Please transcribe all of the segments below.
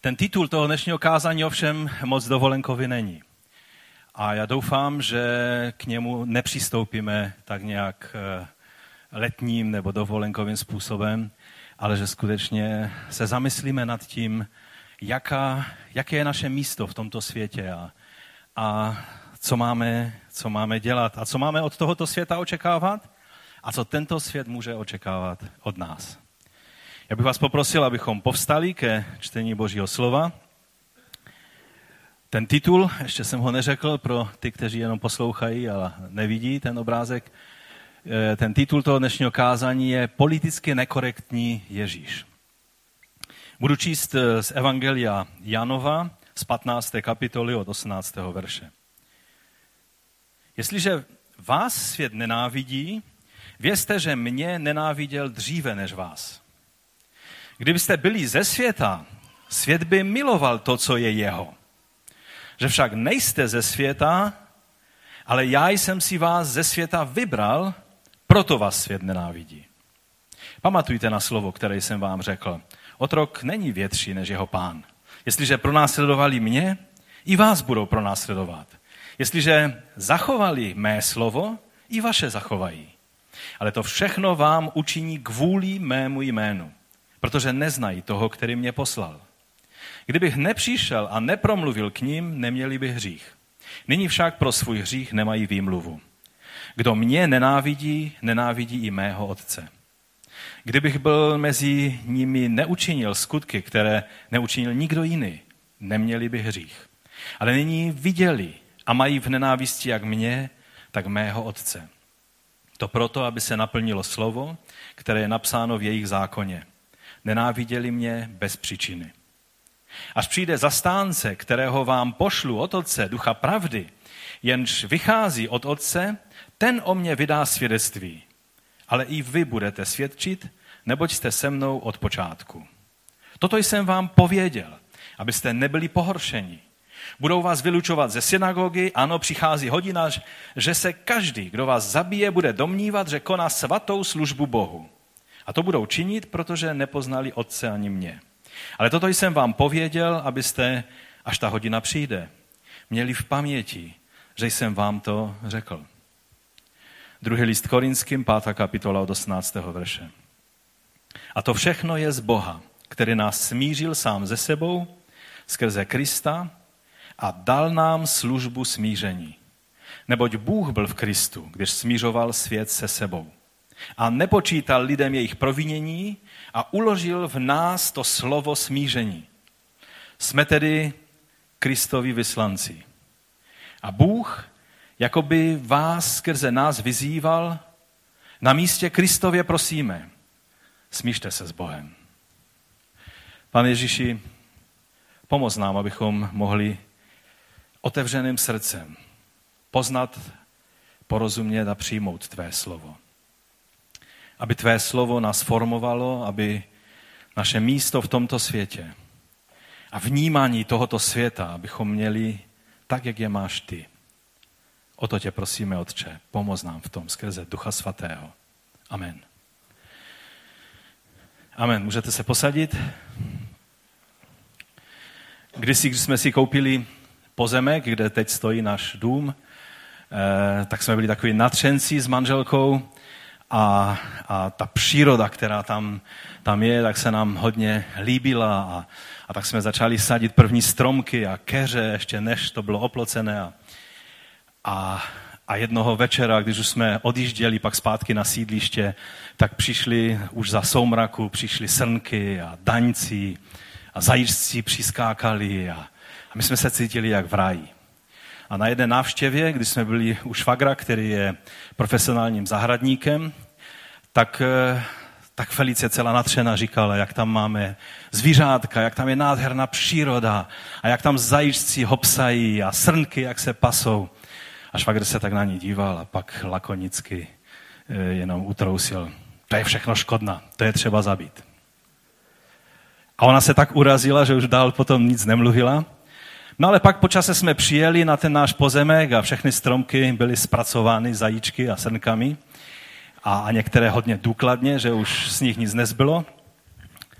Ten titul toho dnešního kázání ovšem moc dovolenkový není. A já doufám, že k němu nepřistoupíme tak nějak eh, letním nebo dovolenkovým způsobem, ale že skutečně se zamyslíme nad tím, jaká, jaké je naše místo v tomto světě a, a co, máme, co máme dělat a co máme od tohoto světa očekávat a co tento svět může očekávat od nás. Já bych vás poprosil, abychom povstali ke čtení Božího slova. Ten titul, ještě jsem ho neřekl pro ty, kteří jenom poslouchají, ale nevidí ten obrázek. Eh, ten titul toho dnešního kázání je Politicky nekorektní Ježíš. Budu číst eh, z Evangelia Janova z 15. kapitoly od 18. verše. Jestliže vás svět nenávidí, vězte, že mě nenáviděl dříve než vás. Kdybyste byli ze světa, svět by miloval to, co je jeho. Že však nejste ze světa, ale já jsem si vás ze světa vybral, proto vás svět nenávidí. Pamatujte na slovo, které jsem vám řekl. Otrok není větší než jeho pán. Jestliže pronásledovali mě, i vás budou pronásledovat. Jestliže zachovali mé slovo, i vaše zachovají. Ale to všechno vám učiní kvůli mému jménu, protože neznají toho, který mě poslal. Kdybych nepřišel a nepromluvil k ním, neměli by hřích. Nyní však pro svůj hřích nemají výmluvu. Kdo mě nenávidí, nenávidí i mého otce. Kdybych byl mezi nimi neučinil skutky, které neučinil nikdo jiný, neměli by hřích. Ale nyní viděli a mají v nenávisti jak mě, tak mého otce. To proto, aby se naplnilo slovo, které je napsáno v jejich zákoně. Nenáviděli mě bez příčiny. Až přijde zastánce, kterého vám pošlu od Otce, ducha pravdy, jenž vychází od Otce, ten o mě vydá svědectví. Ale i vy budete svědčit, neboť jste se mnou od počátku. Toto jsem vám pověděl, abyste nebyli pohoršeni. Budou vás vylučovat ze synagogy, ano, přichází hodina, že se každý, kdo vás zabije, bude domnívat, že koná svatou službu Bohu. A to budou činit, protože nepoznali Otce ani mě. Ale toto jsem vám pověděl, abyste, až ta hodina přijde, měli v paměti, že jsem vám to řekl. Druhý list Korinským, 5. kapitola od 18. verše. A to všechno je z Boha, který nás smířil sám ze sebou skrze Krista a dal nám službu smíření. Neboť Bůh byl v Kristu, když smířoval svět se sebou. A nepočítal lidem jejich provinění a uložil v nás to slovo smíření. Jsme tedy Kristovi vyslanci. A Bůh, jako by vás skrze nás vyzýval, na místě Kristově prosíme, smíšte se s Bohem. Pane Ježíši, pomoz nám, abychom mohli otevřeným srdcem poznat, porozumět a přijmout Tvé slovo. Aby Tvé slovo nás formovalo, aby naše místo v tomto světě a vnímání tohoto světa, abychom měli tak, jak je máš Ty. O to tě prosíme, Otče, pomoz nám v tom skrze Ducha Svatého. Amen. Amen. Můžete se posadit. Kdysi, když jsme si koupili pozemek, kde teď stojí náš dům, eh, tak jsme byli takový natřenci s manželkou a, a ta příroda, která tam, tam je, tak se nám hodně líbila a, a tak jsme začali sadit první stromky a keře, ještě než to bylo oplocené. A, a, a jednoho večera, když už jsme odjížděli pak zpátky na sídliště, tak přišli už za soumraku, přišli srnky a daňci a zajíčci přiskákali a, a my jsme se cítili jak v ráji. A na jedné návštěvě, když jsme byli u švagra, který je profesionálním zahradníkem, tak, eh, tak Felice celá natřena říkala, jak tam máme zvířátka, jak tam je nádherná příroda a jak tam zajíčci hopsají a srnky, jak se pasou. A švagr se tak na ní díval a pak lakonicky eh, jenom utrousil. To je všechno škodna, to je třeba zabít. A ona se tak urazila, že už dál potom nic nemluvila. No ale pak po čase jsme přijeli na ten náš pozemek a všechny stromky byly zpracovány zajíčky a srnkami a, a některé hodně důkladně, že už z nich nic nezbylo.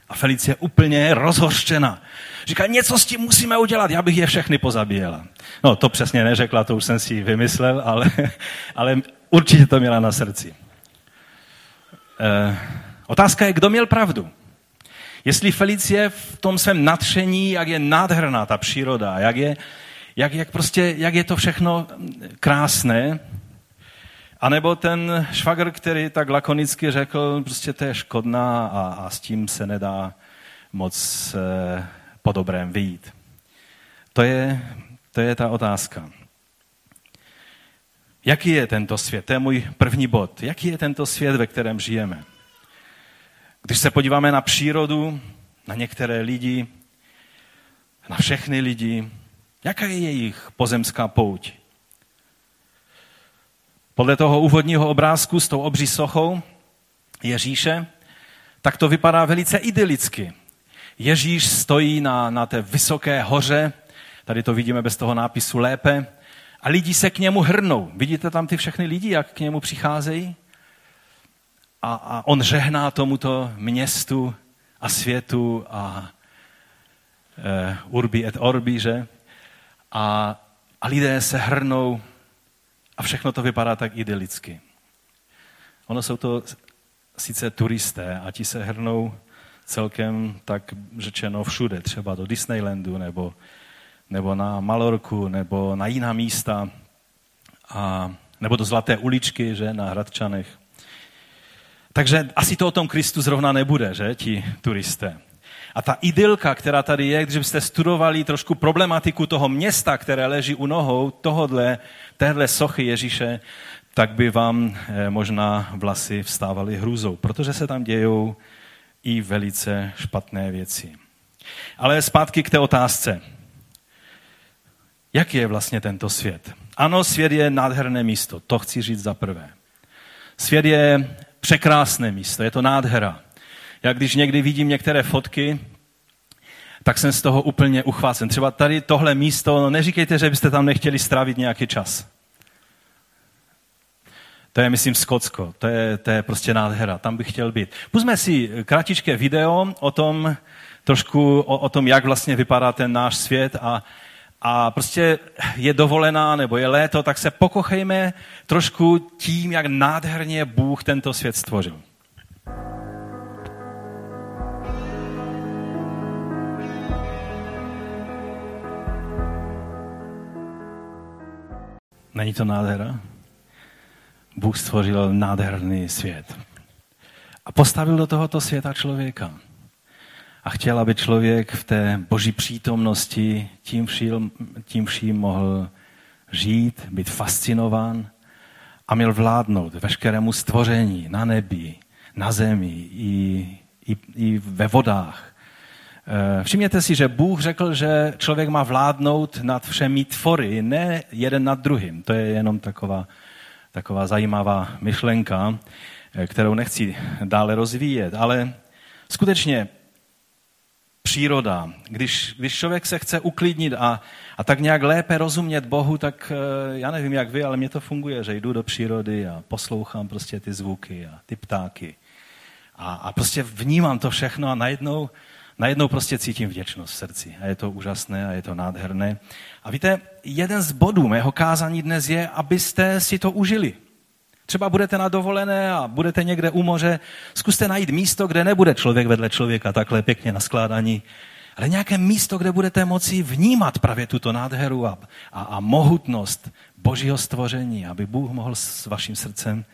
A Felicie úplně rozhořčena, Říká, něco s tím musíme udělat, já bych je všechny pozabíjela. No, to přesně neřekla, to už jsem si vymyslel, ale, ale určitě to měla na srdci. E, otázka je, kdo měl pravdu. Jestli Felicie v tom svém natření, jak je nádherná ta příroda, jak je, jak, jak, prostě, jak je to všechno krásné, a nebo ten švagr, který tak lakonicky řekl, prostě to je škodná a, a s tím se nedá moc e, po dobrém vyjít. To je, to je ta otázka. Jaký je tento svět? To je můj první bod. Jaký je tento svět, ve kterém žijeme? Když se podíváme na přírodu, na některé lidi, na všechny lidi, jaká je jejich pozemská pouť? Podle toho úvodního obrázku s tou obří sochou Ježíše, tak to vypadá velice idylicky. Ježíš stojí na, na té vysoké hoře, tady to vidíme bez toho nápisu lépe, a lidi se k němu hrnou. Vidíte tam ty všechny lidi, jak k němu přicházejí? A, a on žehná tomuto městu a světu a e, urbi et orbi, že? A, a lidé se hrnou a všechno to vypadá tak idylicky. Ono jsou to sice turisté a ti se hrnou celkem tak řečeno všude, třeba do Disneylandu nebo, nebo na Malorku nebo na jiná místa a, nebo do Zlaté uličky, že, na Hradčanech. Takže asi to o tom Kristu zrovna nebude, že, ti turisté. A ta idylka, která tady je, když byste studovali trošku problematiku toho města, které leží u nohou tohodle, téhle sochy Ježíše, tak by vám eh, možná vlasy vstávaly hrůzou, protože se tam dějou i velice špatné věci. Ale zpátky k té otázce. Jak je vlastně tento svět? Ano, svět je nádherné místo, to chci říct za prvé. Svět je překrásné místo, je to nádhera. Já když někdy vidím některé fotky, tak jsem z toho úplně uchvácen. Třeba tady tohle místo, no neříkejte, že byste tam nechtěli strávit nějaký čas. To je, myslím, Skotsko. To je, to je prostě nádhera. Tam bych chtěl být. Pustme si kratičké video o tom, trošku o, o tom, jak vlastně vypadá ten náš svět a, a prostě je dovolená nebo je léto, tak se pokochejme trošku tím, jak nádherně Bůh tento svět stvořil. Není to nádhera? Bůh stvořil nádherný svět. A postavil do tohoto světa člověka. A chtěl, aby člověk v té boží přítomnosti tím vším, tím vším mohl žít, být fascinován a měl vládnout veškerému stvoření na nebi, na zemi i, i, i ve vodách. Eh, všimněte si, že Bůh řekl, že člověk má vládnout nad všemi tvory, ne jeden nad druhým. To je jenom taková taková zajímavá myšlenka, eh, kterou nechci dále rozvíjet. Ale skutečně příroda, když, když člověk se chce uklidnit a, a tak nějak lépe rozumět Bohu, tak eh, já nevím, jak vy, ale mně to funguje, že jdu do přírody a poslouchám prostě ty zvuky a ty ptáky. A, a prostě vnímám to všechno a najednou najednou prostě cítím vděčnost v srdci. A je to úžasné a je to nádherné. A víte, jeden z bodů mého kázání dnes je, abyste si to užili. Třeba budete na dovolené a budete někde u moře, zkuste najít místo, kde nebude člověk vedle člověka takhle pěkně naskládaní, ale nějaké místo, kde budete moci vnímat právě tuto nádheru a, a, a mohutnost božího stvoření, aby Bůh mohl s vaším srdcem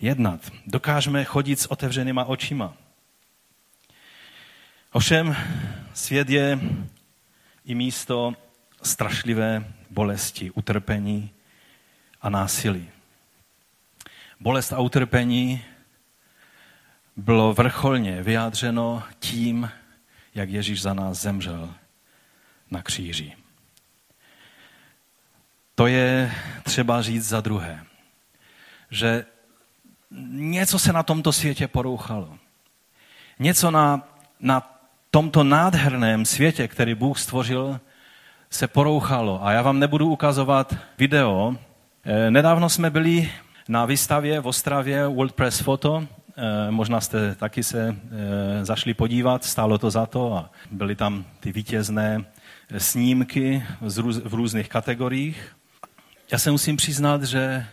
jednat. Dokážeme chodit s otevřenýma očima. Ovšem, svět je i místo strašlivé bolesti, utrpení a násilí. Bolest a utrpení bylo vrcholně vyjádřeno tím, jak Ježíš za nás zemřel na kříži. To je třeba říct za druhé, že něco se na tomto světě porouchalo. Něco na, na tomto nádherném světě, který Bůh stvořil, se porouchalo. A já vám nebudu ukazovat video. Eh, nedávno jsme byli na výstavě v Ostravě World Press Photo Eh, možná jste taky se eh, zašli podívat, stálo to za to a byly tam ty vítězné snímky v různých kategoriích. Já se musím přiznat, že,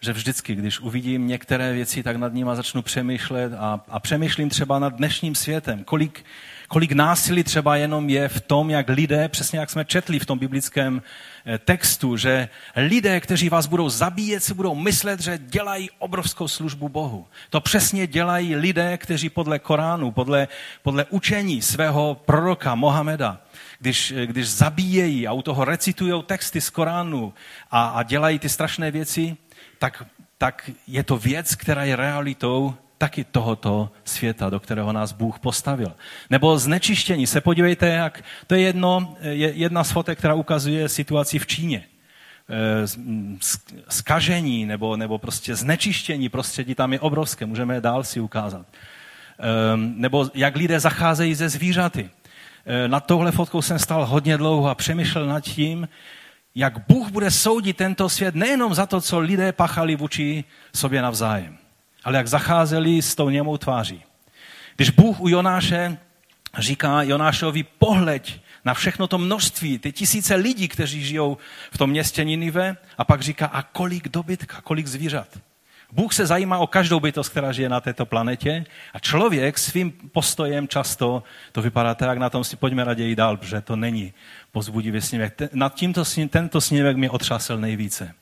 že vždycky, když uvidím některé věci, tak nad nimi začnu přemýšlet a, a přemýšlím třeba nad dnešním světem. Kolik, kolik násilí třeba jenom je v tom, jak lidé, přesně jak jsme četli v tom biblickém eh, textu, že lidé, kteří vás budou zabíjet, si budou myslet, že dělají obrovskou službu Bohu. To přesně dělají lidé, kteří podle Koránu, podle, podle učení svého proroka Mohameda, když, eh, když zabíjejí a u toho recitují texty z Koránu a, a dělají ty strašné věci, tak, tak je to věc, která je realitou taky tohoto světa, do kterého nás Bůh postavil. Nebo znečištění. Se podívejte, jak to je jedno, je jedna z fotek, která ukazuje situaci v Číně. Skažení nebo, nebo prostě znečištění prostředí tam je obrovské, můžeme dál si ukázat. Ehm, nebo jak lidé zacházejí ze zvířaty. Ehm, nad touhle fotkou jsem stal hodně dlouho a přemýšlel nad tím, jak Bůh bude soudit tento svět nejenom za to, co lidé pachali vůči sobě navzájem, ale jak zacházeli s tou němou tváří. Když Bůh u Jonáše říká Jonášovi pohleď na všechno to množství, ty tisíce lidí, kteří žijou v tom městě Ninive, a pak říká, a kolik dobytka, kolik zvířat. Bůh se zajímá o každou bytost, která žije na této planetě a člověk svým postojem často, to vypadá tak, na tom si pojďme raději dál, protože to není pozbudivý snímek. Nad tímto, tento snímek mě otřásel nejvíce.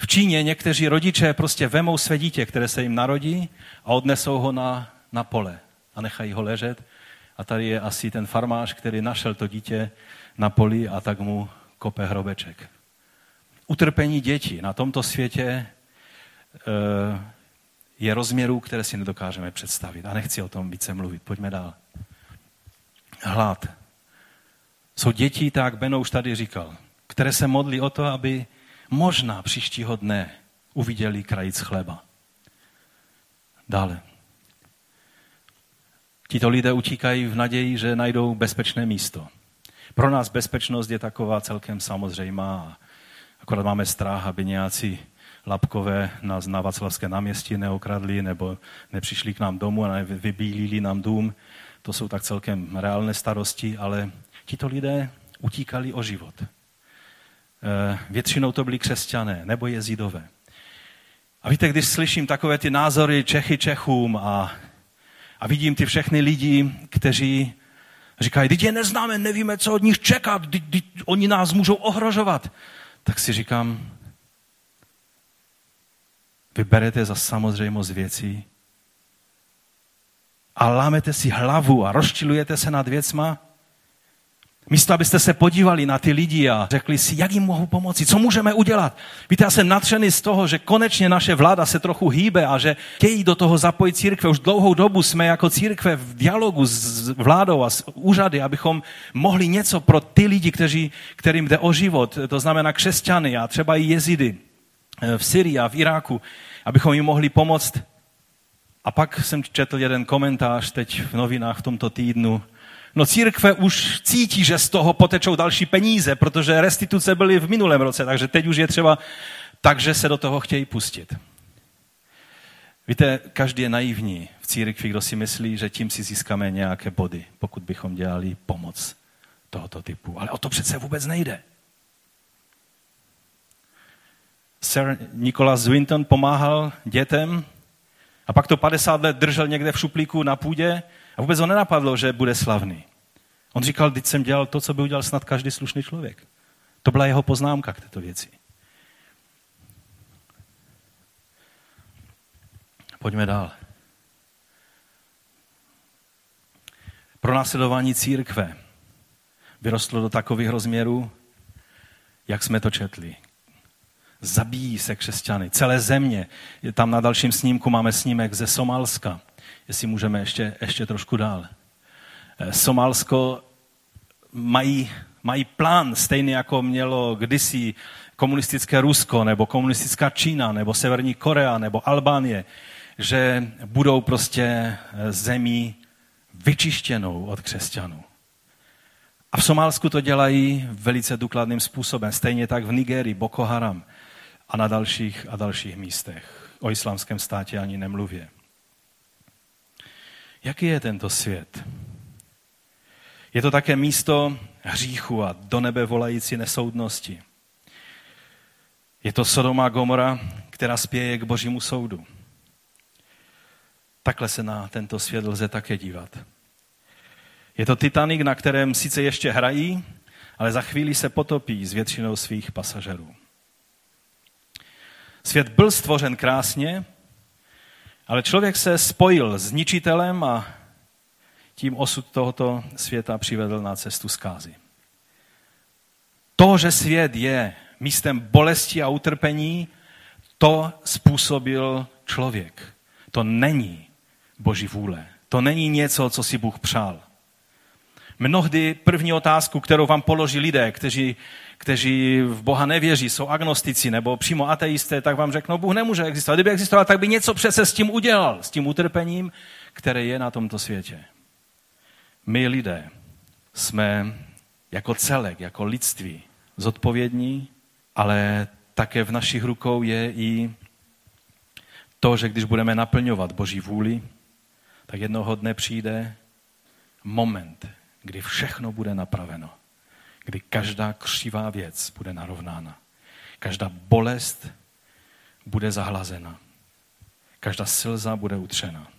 V Číně někteří rodiče prostě vemou své dítě, které se jim narodí a odnesou ho na, na pole a nechají ho ležet. A tady je asi ten farmář, který našel to dítě na poli a tak mu kope hrobeček. Utrpení dětí na tomto světě e, je rozměrů, které si nedokážeme představit. A nechci o tom více mluvit. Pojďme dál. Hlad. Jsou děti, tak Beno už tady říkal, které se modlí o to, aby možná příštího dne uviděli krajíc chleba. Dále. Tito lidé utíkají v naději, že najdou bezpečné místo. Pro nás bezpečnost je taková celkem samozřejmá. Akorát máme strach, aby nějací lapkové nás na Vaclavské náměstí neokradli nebo nepřišli k nám domů a nevybílili nám dům. To jsou tak celkem reálné starosti, ale tito lidé utíkali o život. Eh, většinou to byli křesťané nebo jezidové. A víte, když slyším takové ty názory Čechy Čechům a, a vidím ty všechny lidi, kteří říkají, teď je neznáme, nevíme, co od nich čekat, teď, teď oni nás můžou ohrožovat, tak si říkám, vyberete za samozřejmost věcí a lámete si hlavu a rozčilujete se nad věcma, Místo, abyste se podívali na ty lidi a řekli si, jak jim mohu pomoci, co můžeme udělat. Víte, já jsem natřený z toho, že konečně naše vláda se trochu hýbe a že chtějí do toho zapojit církve. Už dlouhou dobu jsme jako církve v dialogu s vládou a s úřady, abychom mohli něco pro ty lidi, kteří, kterým jde o život, to znamená křesťany a třeba i jezidy eh, v Syrii a v Iráku, abychom jim mohli pomoct. A pak jsem četl jeden komentář teď v novinách v tomto týdnu, No církve už cítí, že z toho potečou další peníze, protože restituce byly v minulém roce, takže teď už je třeba, takže se do toho chtějí pustit. Víte, každý je naivní v církvi, kdo si myslí, že tím si získáme nějaké body, pokud bychom dělali pomoc tohoto typu. Ale o to přece vůbec nejde. Sir Nicholas Winton pomáhal dětem a pak to 50 let držel někde v šuplíku na půdě a vůbec ho nenapadlo, že bude slavný. On říkal, teď jsem dělal to, co by udělal snad každý slušný člověk. To byla jeho poznámka k této věci. Pojďme dál. Pro následování církve vyrostlo do takových rozměrů, jak jsme to četli. Zabíjí se křesťany, celé země. Tam na dalším snímku máme snímek ze Somálska jestli můžeme ještě, ještě trošku dál. Eh, Somálsko mají, mají plán, stejný jako mělo kdysi komunistické Rusko, nebo komunistická Čína, nebo Severní Korea, nebo Albánie, že budou prostě zemí vyčištěnou od křesťanů. A v Somálsku to dělají velice důkladným způsobem. Stejně tak v Nigerii, Boko Haram a na dalších a dalších místech. O islámském státě ani nemluvě. Jaký je tento svět? Je to také místo hříchu a do nebe volající nesoudnosti. Je to Sodoma Gomora, která spěje k božímu soudu. Takhle se na tento svět lze také dívat. Je to Titanic, na kterém sice ještě hrají, ale za chvíli se potopí s většinou svých pasažerů. Svět byl stvořen krásně, ale člověk se spojil s ničitelem a tím osud tohoto světa přivedl na cestu zkázy. To, že svět je místem bolesti a utrpení, to způsobil člověk. To není boží vůle. To není něco, co si Bůh přál. Mnohdy první otázku, kterou vám položí lidé, kteří, kteří v Boha nevěří, jsou agnostici nebo přímo ateisté, tak vám řeknou, Bůh nemůže existovat. Kdyby existoval, tak by něco přece s tím udělal, s tím utrpením, které je na tomto světě. My lidé jsme jako celek, jako lidství zodpovědní, ale také v našich rukou je i to, že když budeme naplňovat Boží vůli, tak jednoho dne přijde moment, kdy všechno bude napraveno. Kdy každá křivá věc bude narovnána. Každá bolest bude zahlazena. Každá slza bude utřena.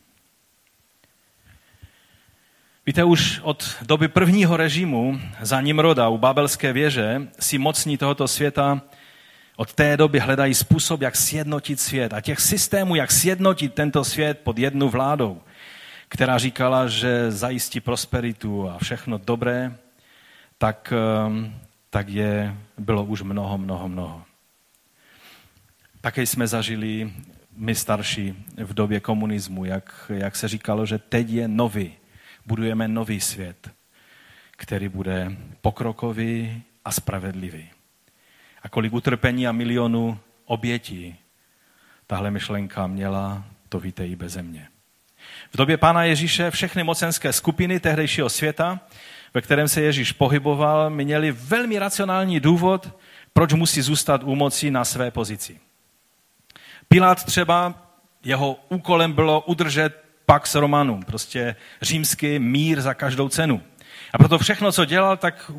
Víte, už od doby prvního režimu za ním roda u Babelské věže si mocní tohoto světa od té doby hledají způsob, jak sjednotit svět. A těch systémů, jak sjednotit tento svět pod jednu vládou, která říkala, že zajistí prosperitu a všechno dobré, tak, ehm, tak je, bylo už mnoho, mnoho, mnoho. Také jsme zažili my starší v době komunismu, jak, jak se říkalo, že teď je nový, budujeme nový svět, který bude pokrokový a spravedlivý. A kolik utrpení a milionů obětí tahle myšlenka měla, to víte i bez mě. V době Pána Ježíše všechny mocenské skupiny tehdejšího světa, ve kterém se Ježíš pohyboval, měli velmi racionální důvod, proč musí zůstat u moci na své pozici. Pilát třeba, jeho úkolem bylo udržet Pax Romanum, prostě římský mír za každou cenu. A proto všechno, co dělal, tak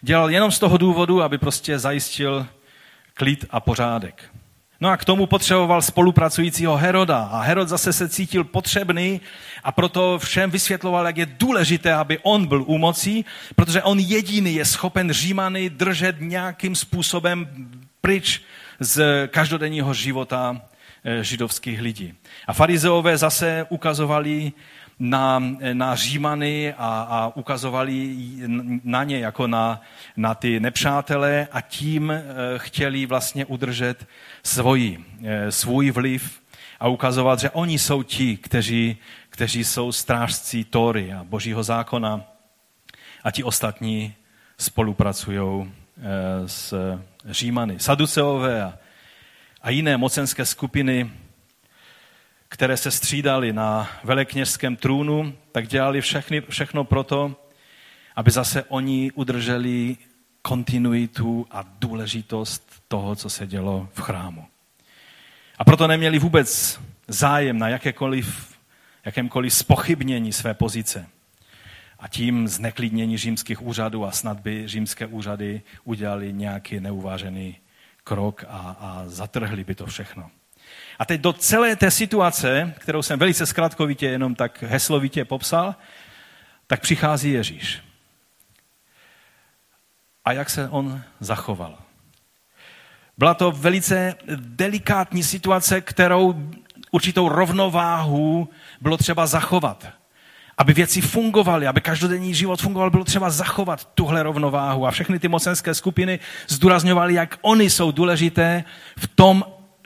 dělal jenom z toho důvodu, aby prostě zajistil klid a pořádek. No a k tomu potřeboval spolupracujícího Heroda. A Herod zase se cítil potřebný a proto všem vysvětloval, jak je důležité, aby on byl u moci, protože on jediný je schopen Římany držet nějakým způsobem pryč z každodenního života židovských lidí. A farizeové zase ukazovali na, na Římany a, a ukazovali na ně jako na, na ty nepřátelé a tím eh, chtěli vlastně udržet svoji, eh, svůj vliv a ukazovat, že oni jsou ti, kteří, kteří jsou strážci Tory a božího zákona a ti ostatní spolupracují eh, s Římany. Saduceové a, a jiné mocenské skupiny které se střídali na velekněžském trůnu, tak dělali všechny, všechno proto, aby zase oni udrželi kontinuitu a důležitost toho, co se dělo v chrámu. A proto neměli vůbec zájem na jakékoliv, jakémkoliv spochybnění své pozice. A tím zneklidnění římských úřadů a snad by římské úřady udělali nějaký neuvážený krok a, a zatrhli by to všechno. A teď do celé té situace, kterou jsem velice zkratkovitě, jenom tak heslovitě popsal, tak přichází Ježíš. A jak se on zachoval? Byla to velice delikátní situace, kterou určitou rovnováhu bylo třeba zachovat. Aby věci fungovaly, aby každodenní život fungoval, bylo třeba zachovat tuhle rovnováhu. A všechny ty mocenské skupiny zdůrazňovaly, jak oni jsou důležité v tom,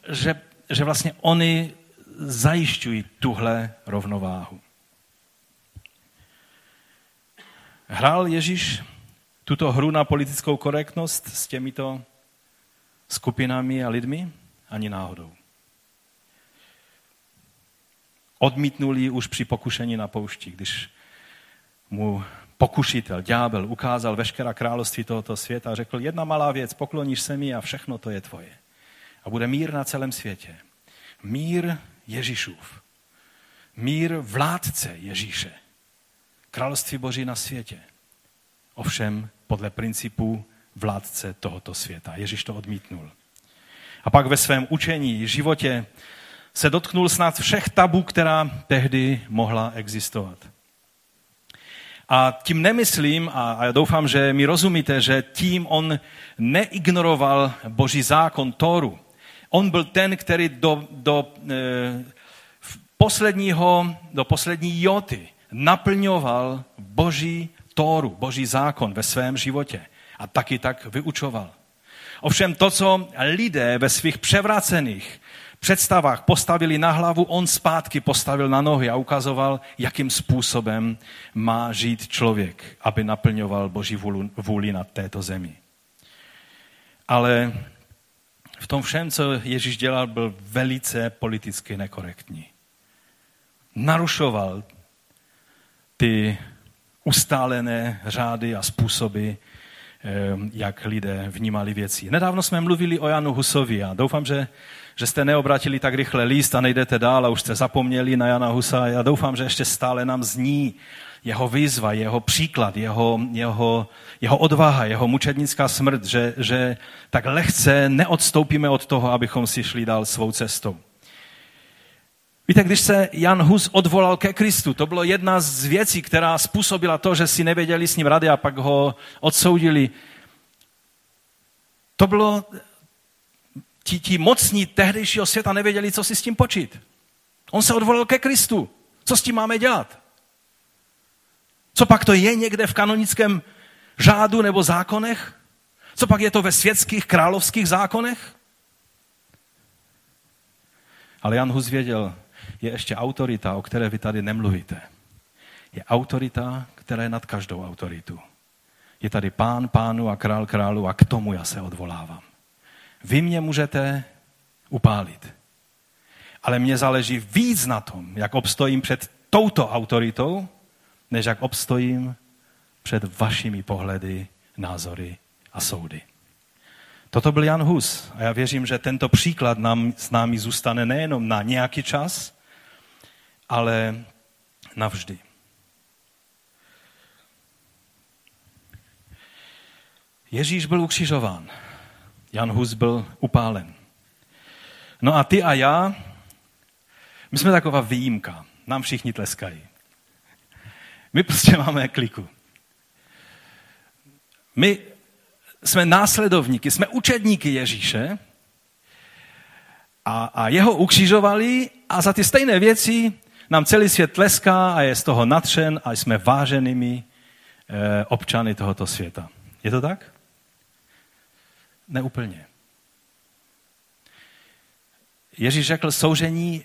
že že vlastně oni zajišťují tuhle rovnováhu. Hrál Ježíš tuto hru na politickou korektnost s těmito skupinami a lidmi? Ani náhodou. Odmítnul ji už při pokušení na poušti, když mu pokušitel, ďábel, ukázal veškerá království tohoto světa a řekl, jedna malá věc, pokloníš se mi a všechno to je tvoje a bude mír na celém světě. Mír Ježíšův. mír vládce Ježíše. Království Boží na světě. Ovšem podle principů vládce tohoto světa. Ježíš to odmítnul. A pak ve svém učení, životě se dotknul snad všech tabů, která tehdy mohla existovat. A tím nemyslím, a já doufám, že mi rozumíte, že tím on neignoroval boží zákon Tóru. On byl ten, který do, do, e, posledního, do poslední joty naplňoval boží Tóru, boží zákon ve svém životě. A taky tak vyučoval. Ovšem to, co lidé ve svých převrácených představách postavili na hlavu, on zpátky postavil na nohy a ukazoval, jakým způsobem má žít člověk, aby naplňoval Boží vůli na této zemi. Ale v tom všem, co Ježíš dělal, byl velice politicky nekorektní. Narušoval ty ustálené řády a způsoby, Eh, jak lidé vnímali věci. Nedávno jsme mluvili o Janu Husovi a doufám, že, že jste neobratili tak rychle líst a nejdete dál a už jste zapomněli na Jana Husa. Já doufám, že ještě stále nám zní jeho výzva, jeho příklad, jeho, jeho, jeho odvaha, jeho mučednická smrt, že, že tak lehce neodstoupíme od toho, abychom si šli dál svou cestou. Víte, když se Jan Hus odvolal ke Kristu, to bylo jedna z věcí, která způsobila to, že si nevěděli s ním rady a pak ho odsoudili. To bylo, ti, ti mocní tehdejšího světa nevěděli, co si s tím počít. On se odvolal ke Kristu. Co s tím máme dělat? Co pak to je někde v kanonickém řádu nebo zákonech? Co pak je to ve světských královských zákonech? Ale Jan Hus věděl, je ještě autorita, o které vy tady nemluvíte. Je autorita, která je nad každou autoritu. Je tady pán pánu a král králu a k tomu já se odvolávám. Vy mě můžete upálit. Ale mně záleží víc na tom, jak obstojím před touto autoritou, než jak obstojím před vašimi pohledy, názory a soudy. Toto byl Jan Hus a já věřím, že tento příklad nám s námi zůstane nejenom na nějaký čas, ale navždy. Ježíš byl ukřižován. Jan Hus byl upálen. No a ty a já, my jsme taková výjimka. Nám všichni tleskají. My prostě máme kliku. My jsme následovníky, jsme učedníky Ježíše a, a jeho ukřižovali a za ty stejné věci nám celý svět tleská a je z toho natřen a jsme váženými eh, občany tohoto světa. Je to tak? Neúplně. Ježíš řekl, soužení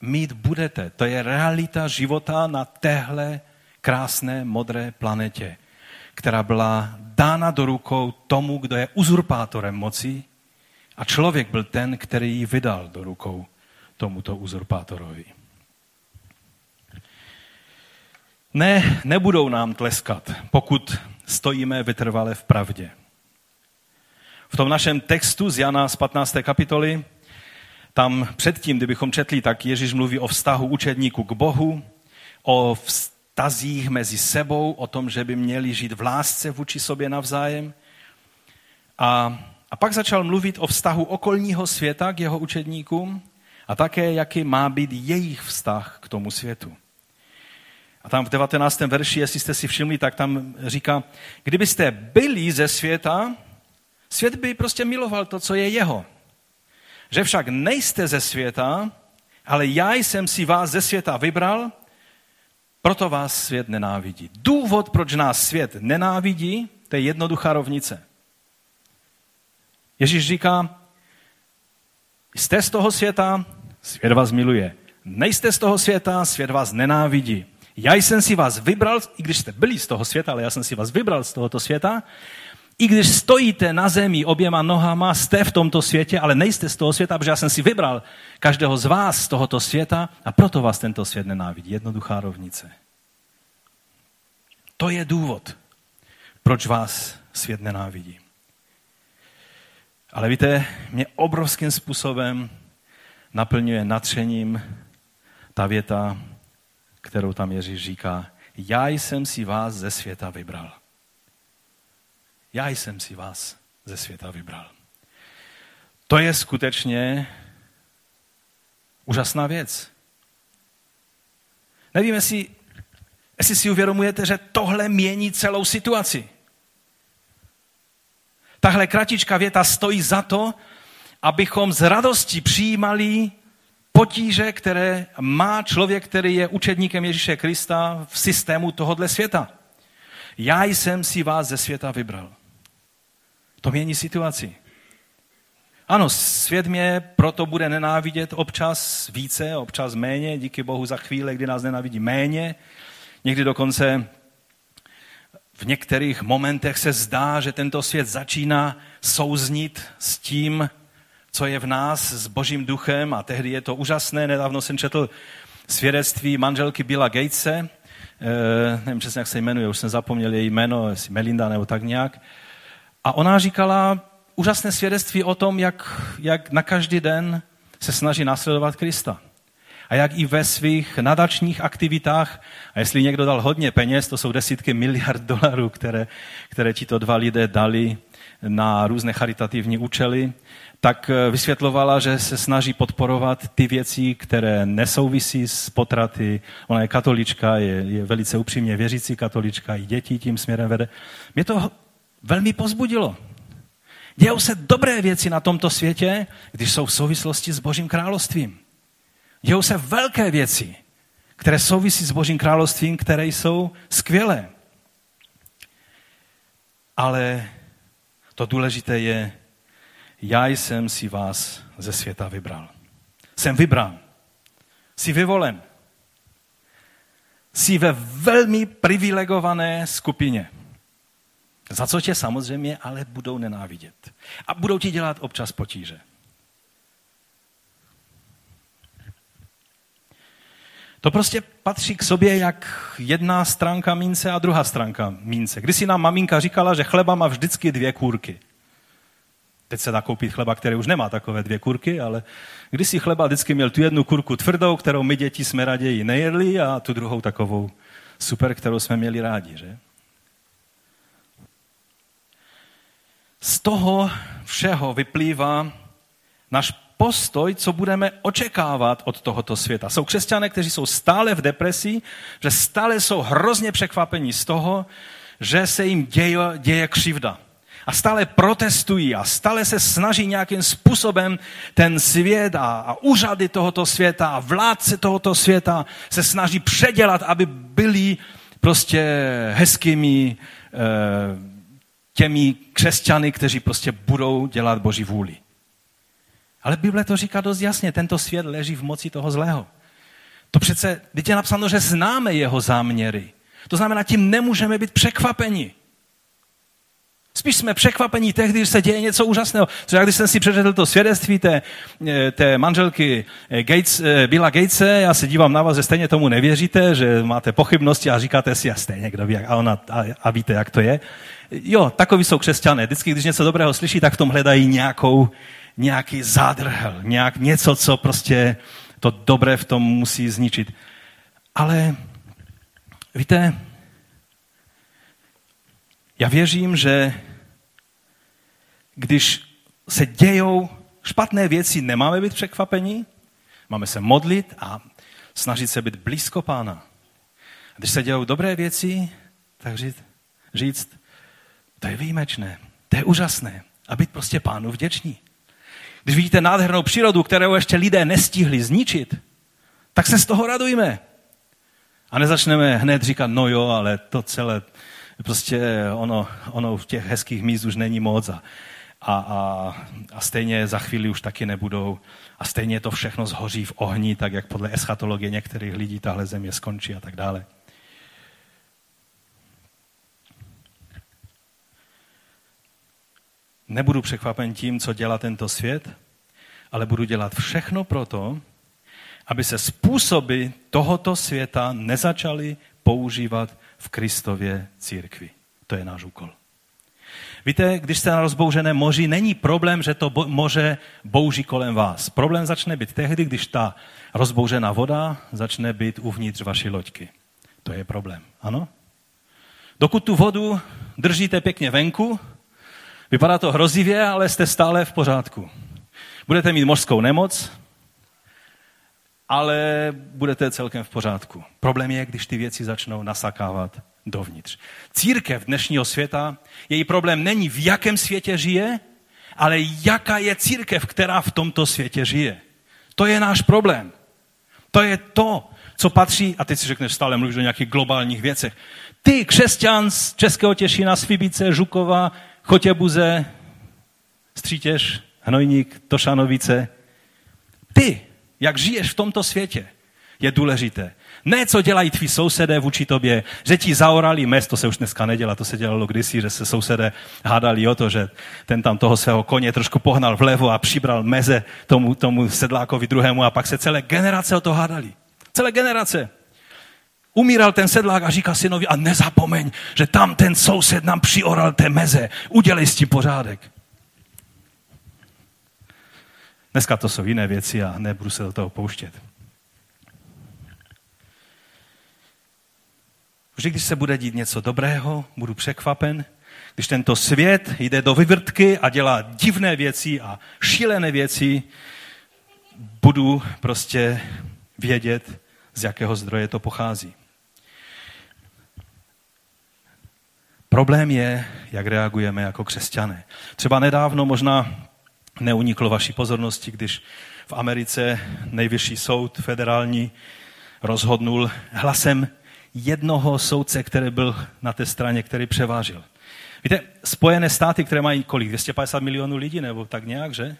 mít budete. To je realita života na téhle krásné modré planetě, která byla dána do rukou tomu, kdo je uzurpátorem moci a člověk byl ten, který ji vydal do rukou tomuto uzurpátorovi. Ne, nebudou nám tleskat, pokud stojíme vytrvale v pravdě. V tom našem textu z Jana z 15. kapitoly, tam předtím, kdybychom četli, tak Ježíš mluví o vztahu učedníku k Bohu, o vztazích mezi sebou, o tom, že by měli žít v lásce vůči sobě navzájem. A, a pak začal mluvit o vztahu okolního světa k jeho učedníkům a také, jaký má být jejich vztah k tomu světu. A tam v 19. verši, jestli jste si všimli, tak tam říká, kdybyste byli ze světa, svět by prostě miloval to, co je jeho. Že však nejste ze světa, ale já jsem si vás ze světa vybral, proto vás svět nenávidí. Důvod, proč nás svět nenávidí, to je jednoduchá rovnice. Ježíš říká, jste z toho světa, svět vás miluje. Nejste z toho světa, svět vás nenávidí. Já jsem si vás vybral, i když jste byli z toho světa, ale já jsem si vás vybral z tohoto světa, i když stojíte na zemi oběma nohama, jste v tomto světě, ale nejste z toho světa, protože já jsem si vybral každého z vás z tohoto světa a proto vás tento svět nenávidí. Jednoduchá rovnice. To je důvod, proč vás svět nenávidí. Ale víte, mě obrovským způsobem naplňuje natřením ta věta, kterou tam Ježíš říká, já jsem si vás ze světa vybral. Já jsem si vás ze světa vybral. To je skutečně úžasná věc. Nevím, jestli, jestli si uvědomujete, že tohle mění celou situaci. Tahle kratička věta stojí za to, abychom z radostí přijímali potíže, které má člověk, který je učedníkem Ježíše Krista v systému tohohle světa. Já jsem si vás ze světa vybral. To mění situaci. Ano, svět mě proto bude nenávidět občas více, občas méně, díky Bohu za chvíle, kdy nás nenávidí méně. Někdy dokonce v některých momentech se zdá, že tento svět začíná souznit s tím, co je v nás s božím duchem a tehdy je to úžasné. Nedávno jsem četl svědectví manželky Billa Gatese, e, nevím přesně, jak se jmenuje, už jsem zapomněl její jméno, jestli Melinda nebo tak nějak. A ona říkala úžasné svědectví o tom, jak, jak na každý den se snaží následovat Krista. A jak i ve svých nadačních aktivitách, a jestli někdo dal hodně peněz, to jsou desítky miliard dolarů, které, které ti to dva lidé dali na různé charitativní účely, tak eh, vysvětlovala, že se snaží podporovat ty věci, které nesouvisí s potraty. Ona je katolička, je, je velice upřímně věřící katolička, i děti tím směrem vede. Mě to velmi pozbudilo. Dějou se dobré věci na tomto světě, když jsou v souvislosti s Božím královstvím. Dějou se velké věci, které souvisí s Božím královstvím, které jsou skvělé. Ale to důležité je, já jsem si vás ze světa vybral. Jsem vybrán. Jsi vyvolen. Jsi ve velmi privilegované skupině. Za co tě samozřejmě ale budou nenávidět. A budou ti dělat občas potíže. To prostě patří k sobě jak jedna stránka mince a druhá stránka mince. Když si nám maminka říkala, že chleba má vždycky dvě kůrky. Teď se dá koupit chleba, který už nemá takové dvě kurky, ale když si chleba vždycky měl tu jednu kurku tvrdou, kterou my děti jsme raději nejedli a tu druhou takovou super, kterou jsme měli rádi, že? Z toho všeho vyplývá náš postoj, co budeme očekávat od tohoto světa. Jsou křesťané, kteří jsou stále v depresi, že stále jsou hrozně překvapení z toho, že se jim děje, děje křivda. A stále protestují a stále se snaží nějakým způsobem ten svět a, a úřady tohoto světa a vládce tohoto světa se snaží předělat, aby byli prostě hezkými eh, těmi křesťany, kteří prostě budou dělat Boží vůli. Ale Bible to říká dost jasně, tento svět leží v moci toho zlého. To přece, teď je napsáno, že známe jeho záměry. To znamená, tím nemůžeme být překvapeni. Spíš jsme překvapení tehdy, když se děje něco úžasného. Třeba když jsem si přečetl to svědectví té, eh, té manželky eh, Gates, eh, Billa Gatese, já se dívám na vás, že stejně tomu nevěříte, že máte pochybnosti a říkáte si, a stejně kdo ví, a, ona, a, a víte, jak to je. Jo, takový jsou křesťané. Vždycky, když něco dobrého slyší, tak v tom hledají nějakou, nějaký zádrhel, nějak něco, co prostě to dobré v tom musí zničit. Ale víte, já věřím, že když se dějou špatné věci, nemáme být překvapení, máme se modlit a snažit se být blízko pána. Když se dějou dobré věci, tak říct, říct, to je výjimečné, to je úžasné a být prostě pánu vděční. Když vidíte nádhernou přírodu, kterou ještě lidé nestihli zničit, tak se z toho radujme. A nezačneme hned říkat, no jo, ale to celé, prostě ono, ono v těch hezkých míst už není moc a, a, a, a stejně za chvíli už taky nebudou a stejně to všechno zhoří v ohni, tak jak podle eschatologie některých lidí tahle země skončí a tak dále. Nebudu překvapen tím, co dělá tento svět, ale budu dělat všechno pro to, aby se způsoby tohoto světa nezačaly používat v Kristově církvi. To je náš úkol. Víte, když jste na rozbouřeném moři, není problém, že to bo- moře bouří kolem vás. Problém začne být tehdy, když ta rozbouřená voda začne být uvnitř vaší loďky. To je problém, ano? Dokud tu vodu držíte pěkně venku, vypadá to hrozivě, ale jste stále v pořádku. Budete mít mořskou nemoc, ale budete celkem v pořádku. Problém je, když ty věci začnou nasakávat dovnitř. Církev dnešního světa, její problém není v jakém světě žije, ale jaká je církev, která v tomto světě žije. To je náš problém. To je to, co patří, a teď si řekneš, stále mluvíš o nějakých globálních věcech. Ty, křesťan z Českého Těšina, Svibice, Žukova, Chotěbuze, Střítěž, Hnojník, Tošanovice, ty, jak žiješ v tomto světě, je důležité. Ne, co dělají tví sousedé vůči tobě, že ti zaorali mes, to se už dneska nedělá, to se dělalo kdysi, že se sousedé hádali o to, že ten tam toho svého koně trošku pohnal vlevo a přibral meze tomu, tomu sedlákovi druhému a pak se celé generace o to hádali. Celé generace. Umíral ten sedlák a říká synovi, a nezapomeň, že tam ten soused nám přioral té meze. Udělej s tím pořádek. Dneska to jsou jiné věci a nebudu se do toho pouštět. Vždy, když se bude dít něco dobrého, budu překvapen. Když tento svět jde do vyvrtky a dělá divné věci a šílené věci, budu prostě vědět, z jakého zdroje to pochází. Problém je, jak reagujeme jako křesťané. Třeba nedávno možná neuniklo vaší pozornosti, když v Americe nejvyšší soud federální rozhodnul hlasem jednoho soudce, který byl na té straně, který převážil. Víte, Spojené státy, které mají kolik? 250 milionů lidí nebo tak nějak, že?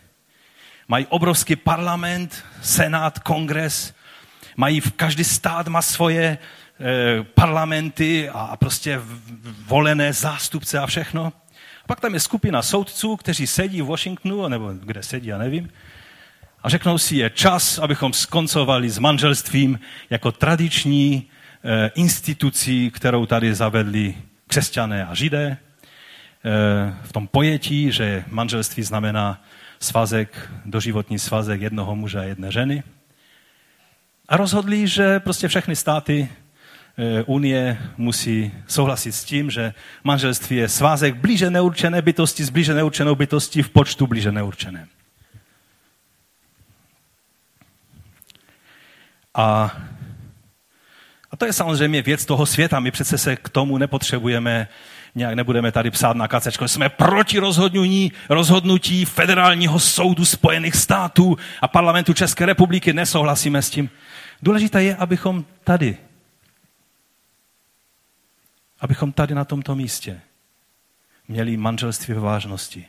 Mají obrovský parlament, senát, kongres, mají v každý stát má svoje parlamenty a prostě volené zástupce a všechno. A pak tam je skupina soudců, kteří sedí v Washingtonu, nebo kde sedí, já nevím, a řeknou si, je čas, abychom skoncovali s manželstvím jako tradiční e, institucí, kterou tady zavedli křesťané a židé, e, v tom pojetí, že manželství znamená svazek, doživotní svazek jednoho muže a jedné ženy. A rozhodli, že prostě všechny státy Eh, Unie musí souhlasit s tím, že manželství je svázek blíže neurčené bytosti s blíže neurčenou bytostí v počtu blíže neurčeném. A, a to je samozřejmě věc toho světa. My přece se k tomu nepotřebujeme, nějak nebudeme tady psát na kacečko. Jsme proti rozhodnutí, rozhodnutí federálního soudu Spojených států a parlamentu České republiky. Nesouhlasíme s tím. Důležité je, abychom tady abychom tady na tomto místě měli manželství ve vážnosti.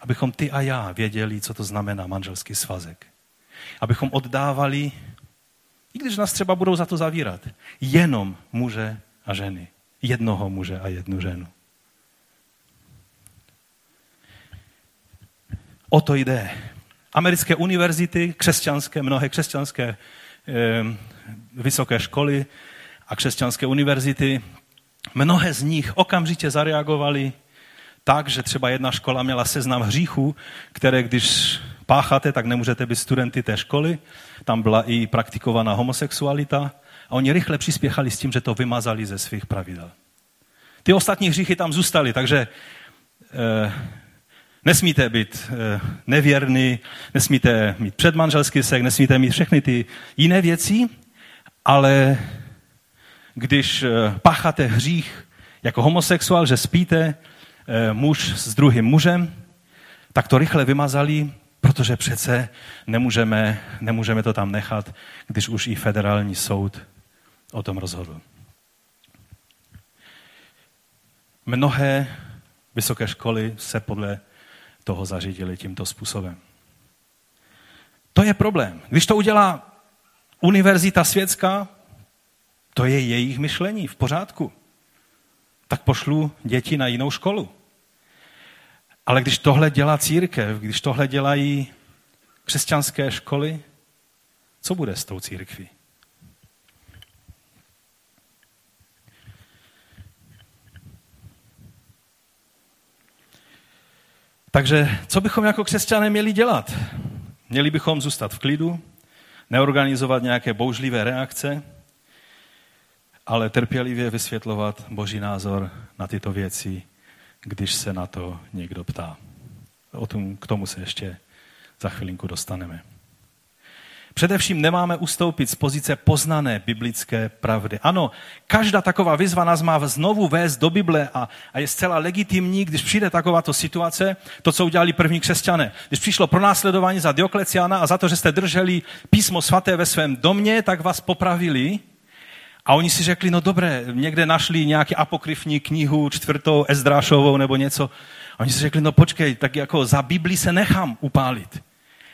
Abychom ty a já věděli, co to znamená manželský svazek. Abychom oddávali, i když nás třeba budou za to zavírat, jenom muže a ženy. Jednoho muže a jednu ženu. O to jde. Americké univerzity, křesťanské, mnohé křesťanské eh, vysoké školy a křesťanské univerzity, mnohé z nich okamžitě zareagovali tak, že třeba jedna škola měla seznam hříchů, které když pácháte, tak nemůžete být studenty té školy. Tam byla i praktikovaná homosexualita a oni rychle přispěchali s tím, že to vymazali ze svých pravidel. Ty ostatní hříchy tam zůstaly, takže eh, nesmíte být eh, nevěrný, nesmíte mít předmanželský sek, nesmíte mít všechny ty jiné věci, ale když eh, pácháte hřích jako homosexuál, že spíte eh, muž s druhým mužem, tak to rychle vymazali, protože přece nemůžeme, nemůžeme to tam nechat, když už i federální soud o tom rozhodl. Mnohé vysoké školy se podle toho zařídili tímto způsobem. To je problém. Když to udělá univerzita světská, to je jejich myšlení, v pořádku. Tak pošlu děti na jinou školu. Ale když tohle dělá církev, když tohle dělají křesťanské školy, co bude s tou církví? Takže co bychom jako křesťané měli dělat? Měli bychom zůstat v klidu, neorganizovat nějaké bouřlivé reakce, ale trpělivě vysvětlovat Boží názor na tyto věci, když se na to někdo ptá. O tom, k tomu se ještě za chvilinku dostaneme. Především nemáme ustoupit z pozice poznané biblické pravdy. Ano, každá taková výzva nás má znovu vést do Bible a, a je zcela legitimní, když přijde takováto situace, to, co udělali první křesťané. Když přišlo pronásledování za Diokleciana a za to, že jste drželi písmo svaté ve svém domě, tak vás popravili. A oni si řekli, no dobré, někde našli nějaký apokryfní knihu, čtvrtou Ezdrášovou nebo něco. A oni si řekli, no počkej, tak jako za Bibli se nechám upálit.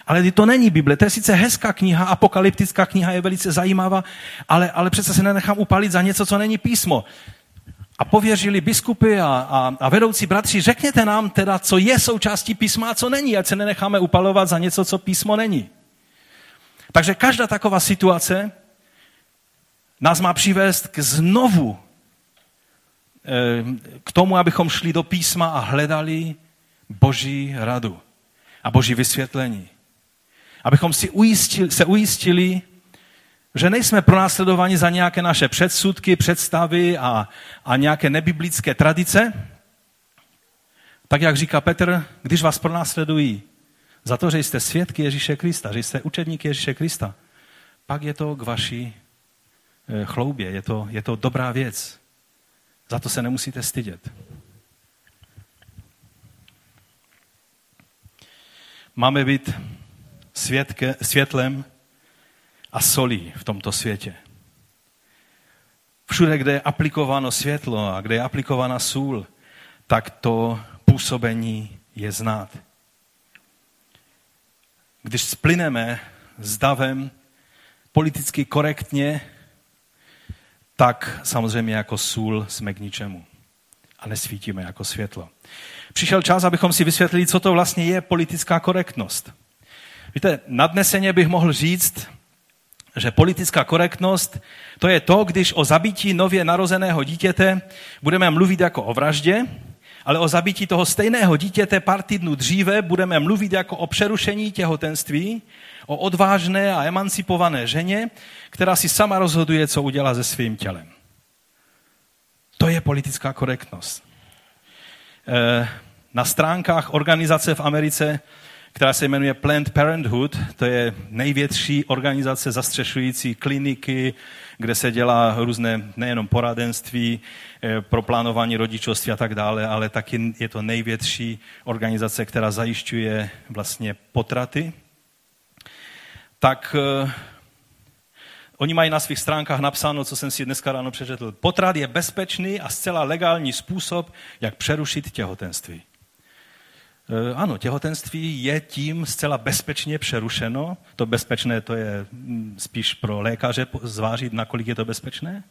Ale to není Bible, to je sice hezká kniha, apokalyptická kniha je velice zajímavá, ale, ale přece se nenechám upalit za něco, co není písmo. A pověřili biskupy a, a, a vedoucí bratři, řekněte nám teda, co je součástí písma a co není, ať se nenecháme upalovat za něco, co písmo není. Takže každá taková situace nás má přivést k znovu eh, k tomu, abychom šli do písma a hledali Boží radu a Boží vysvětlení. Abychom si ujistili, se ujistili, že nejsme pronásledováni za nějaké naše předsudky, představy a, a nějaké nebiblické tradice. Tak jak říká Petr, když vás pronásledují za to, že jste svědky Ježíše Krista, že jste učedníky Ježíše Krista, pak je to k vaší chloubě, je to, je to dobrá věc. Za to se nemusíte stydět. Máme být světke, světlem a solí v tomto světě. Všude, kde je aplikováno světlo a kde je aplikována sůl, tak to působení je znát. Když splyneme s davem politicky korektně, tak samozřejmě jako sůl jsme k ničemu a nesvítíme jako světlo. Přišel čas, abychom si vysvětlili, co to vlastně je politická korektnost. Víte, nadneseně bych mohl říct, že politická korektnost to je to, když o zabití nově narozeného dítěte budeme mluvit jako o vraždě, ale o zabití toho stejného dítěte pár týdnů dříve budeme mluvit jako o přerušení těhotenství, o odvážné a emancipované ženě, která si sama rozhoduje, co udělá se svým tělem. To je politická korektnost. Eh, na stránkách organizace v Americe která se jmenuje Planned Parenthood. To je největší organizace zastřešující kliniky, kde se dělá různé nejenom poradenství eh, pro plánování rodičovství a tak dále, ale taky je to největší organizace, která zajišťuje vlastně potraty. Tak uh, oni mají na svých stránkách napsáno, co jsem si dneska ráno přečetl. Potrat je bezpečný a zcela legální způsob, jak přerušit těhotenství. Eh, ano, těhotenství je tím zcela bezpečně přerušeno. To bezpečné to je mm, spíš pro lékaře zvážit, nakolik je to bezpečné.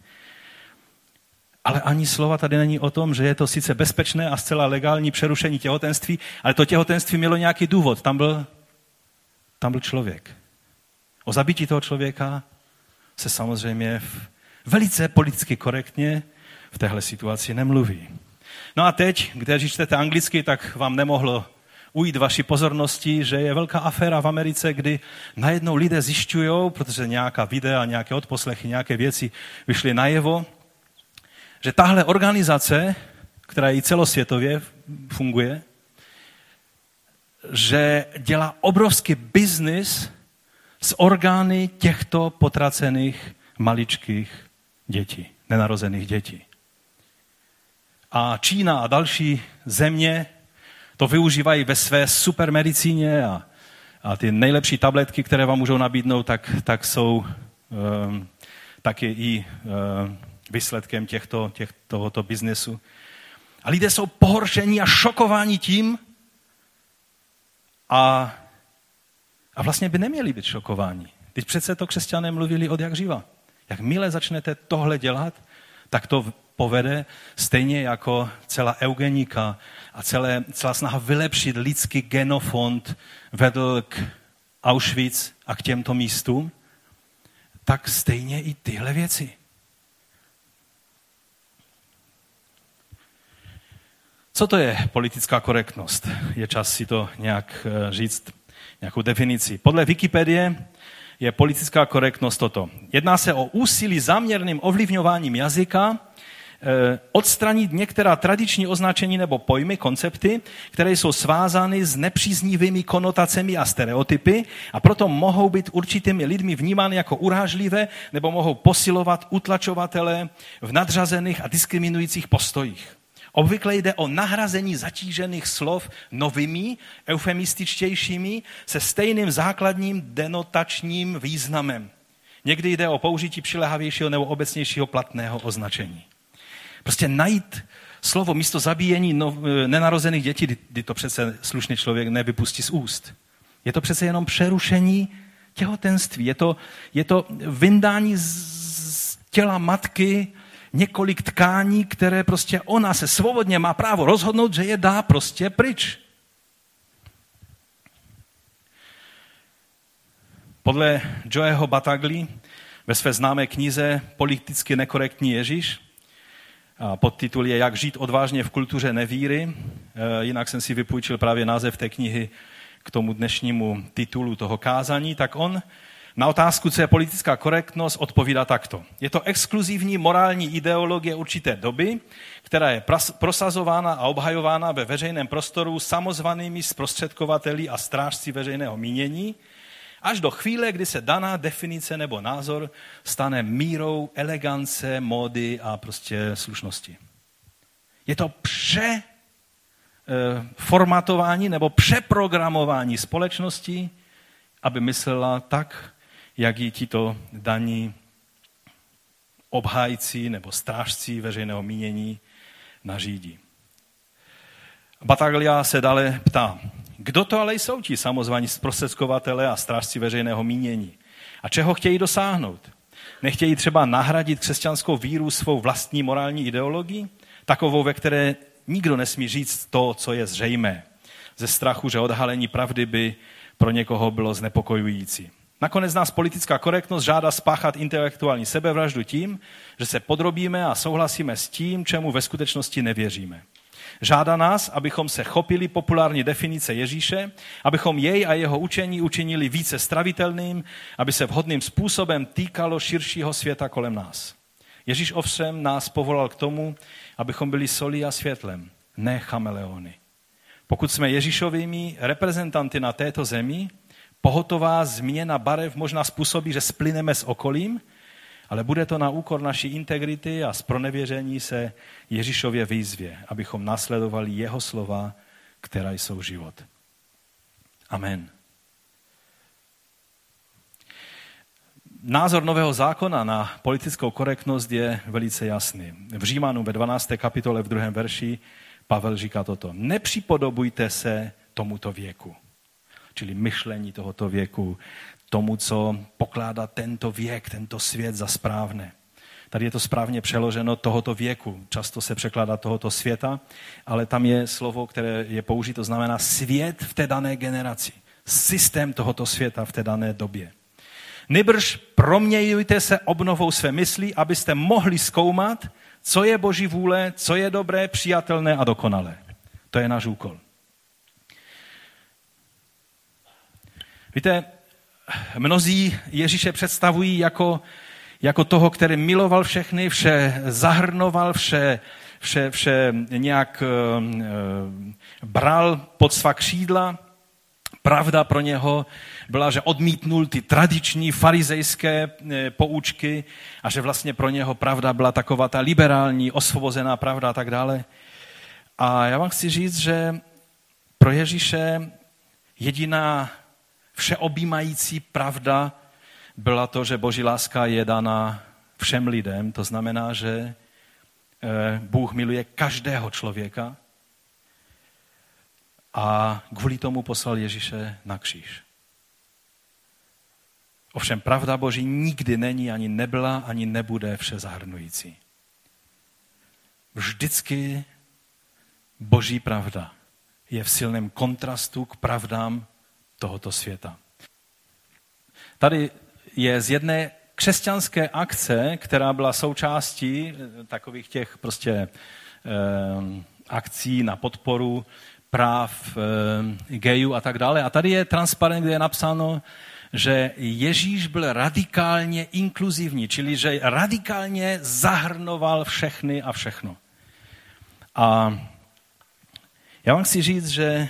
Ale ani slova tady není o tom, že je to sice bezpečné a zcela legální přerušení těhotenství, ale to těhotenství mělo nějaký důvod. Tam byl, tam byl člověk. O zabití toho člověka se samozřejmě velice politicky korektně v téhle situaci nemluví. No a teď, když čtete anglicky, tak vám nemohlo ujít vaší pozornosti, že je velká aféra v Americe, kdy najednou lidé zjišťují, protože nějaká videa, nějaké odposlechy, nějaké věci vyšly najevo, že tahle organizace, která i celosvětově funguje, že dělá obrovský biznis s orgány těchto potracených maličkých dětí, nenarozených dětí. A Čína a další země to využívají ve své supermedicíně a, a ty nejlepší tabletky, které vám můžou nabídnout, tak, tak jsou um, taky i um, výsledkem těchto, těch, tohoto biznesu. A lidé jsou pohoršení a šokováni tím a, a vlastně by neměli být šokováni. Teď přece to křesťané mluvili od jak živa. Jak mile začnete tohle dělat, tak to povede, stejně jako celá eugenika a celé, celá snaha vylepšit lidský genofond vedl k Auschwitz a k těmto místům, tak stejně i tyhle věci. Co to je politická korektnost? Je čas si to nějak eh, říct, nějakou definici. Podle Wikipedie je politická korektnost toto. Jedná se o úsilí záměrným ovlivňováním jazyka, eh, odstranit některá tradiční označení nebo pojmy, koncepty, které jsou svázány s nepříznivými konotacemi a stereotypy a proto mohou být určitými lidmi vnímány jako urážlivé nebo mohou posilovat utlačovatele v nadřazených a diskriminujících postojích. Obvykle jde o nahrazení zatížených slov novými, eufemističtějšími, se stejným základním denotačním významem. Někdy jde o použití přilehavějšího nebo obecnějšího platného označení. Prostě najít slovo místo zabíjení no, nenarozených dětí, kdy to přece slušný člověk nevypustí z úst. Je to přece jenom přerušení těhotenství. Je to, je to vyndání z těla matky několik tkání, které prostě ona se svobodně má právo rozhodnout, že je dá prostě pryč. Podle Joeho Batagli ve své známé knize Politicky nekorektní Ježíš, podtitul je Jak žít odvážně v kultuře nevíry, e, jinak jsem si vypůjčil právě název té knihy k tomu dnešnímu titulu toho kázání, tak on na otázku, co je politická korektnost, odpovídá takto. Je to exkluzivní morální ideologie určité doby, která je prosazována a obhajována ve veřejném prostoru samozvanými zprostředkovateli a strážci veřejného mínění, až do chvíle, kdy se daná definice nebo názor stane mírou elegance, módy a prostě slušnosti. Je to pře eh, formatování nebo přeprogramování společnosti, aby myslela tak, jak ji tito daní obhájci nebo strážci veřejného mínění nařídí. Bataglia se dále ptá, kdo to ale jsou ti samozvaní zprostředkovatele a strážci veřejného mínění? A čeho chtějí dosáhnout? Nechtějí třeba nahradit křesťanskou víru svou vlastní morální ideologii? Takovou, ve které nikdo nesmí říct to, co je zřejmé. Ze strachu, že odhalení pravdy by pro někoho bylo znepokojující. Nakonec nás politická korektnost žádá spáchat intelektuální sebevraždu tím, že se podrobíme a souhlasíme s tím, čemu ve skutečnosti nevěříme. Žádá nás, abychom se chopili populární definice Ježíše, abychom jej a jeho učení učinili více stravitelným, aby se vhodným způsobem týkalo širšího světa kolem nás. Ježíš ovšem nás povolal k tomu, abychom byli solí a světlem, ne chameleony. Pokud jsme Ježíšovými reprezentanty na této zemi, Pohotová změna barev možná způsobí, že splyneme s okolím, ale bude to na úkor naší integrity a spronevěření se Ježíšově výzvě, abychom nasledovali jeho slova, která jsou život. Amen. Názor Nového zákona na politickou korektnost je velice jasný. V Římanu ve 12. kapitole v druhém verši Pavel říká toto. Nepřipodobujte se tomuto věku čili myšlení tohoto věku, tomu, co pokládá tento věk, tento svět za správné. Tady je to správně přeloženo tohoto věku. Často se překládá tohoto světa, ale tam je slovo, které je použito, znamená svět v té dané generaci. Systém tohoto světa v té dané době. Nybrž proměňujte se obnovou své mysli, abyste mohli zkoumat, co je Boží vůle, co je dobré, přijatelné a dokonalé. To je náš úkol. Víte, mnozí Ježíše představují jako, jako toho, který miloval všechny, vše zahrnoval, vše, vše, vše nějak uh, bral pod svá křídla. Pravda pro něho byla, že odmítnul ty tradiční farizejské eh, poučky a že vlastně pro něho pravda byla taková ta liberální, osvobozená pravda a tak dále. A já vám chci říct, že pro Ježíše jediná všeobjímající pravda byla to, že boží láska je dána všem lidem. To znamená, že eh, Bůh miluje každého člověka a kvůli tomu poslal Ježíše na kříž. Ovšem pravda Boží nikdy není, ani nebyla, ani nebude vše zahrnující. Vždycky Boží pravda je v silném kontrastu k pravdám tohoto světa. Tady je z jedné křesťanské akce, která byla součástí eh, takových těch prostě eh, akcí na podporu práv e, gejů a tak dále. A tady je transparent, kde je napsáno, že Ježíš byl radikálně inkluzivní, čili že radikálně zahrnoval všechny a všechno. A já vám chci říct, že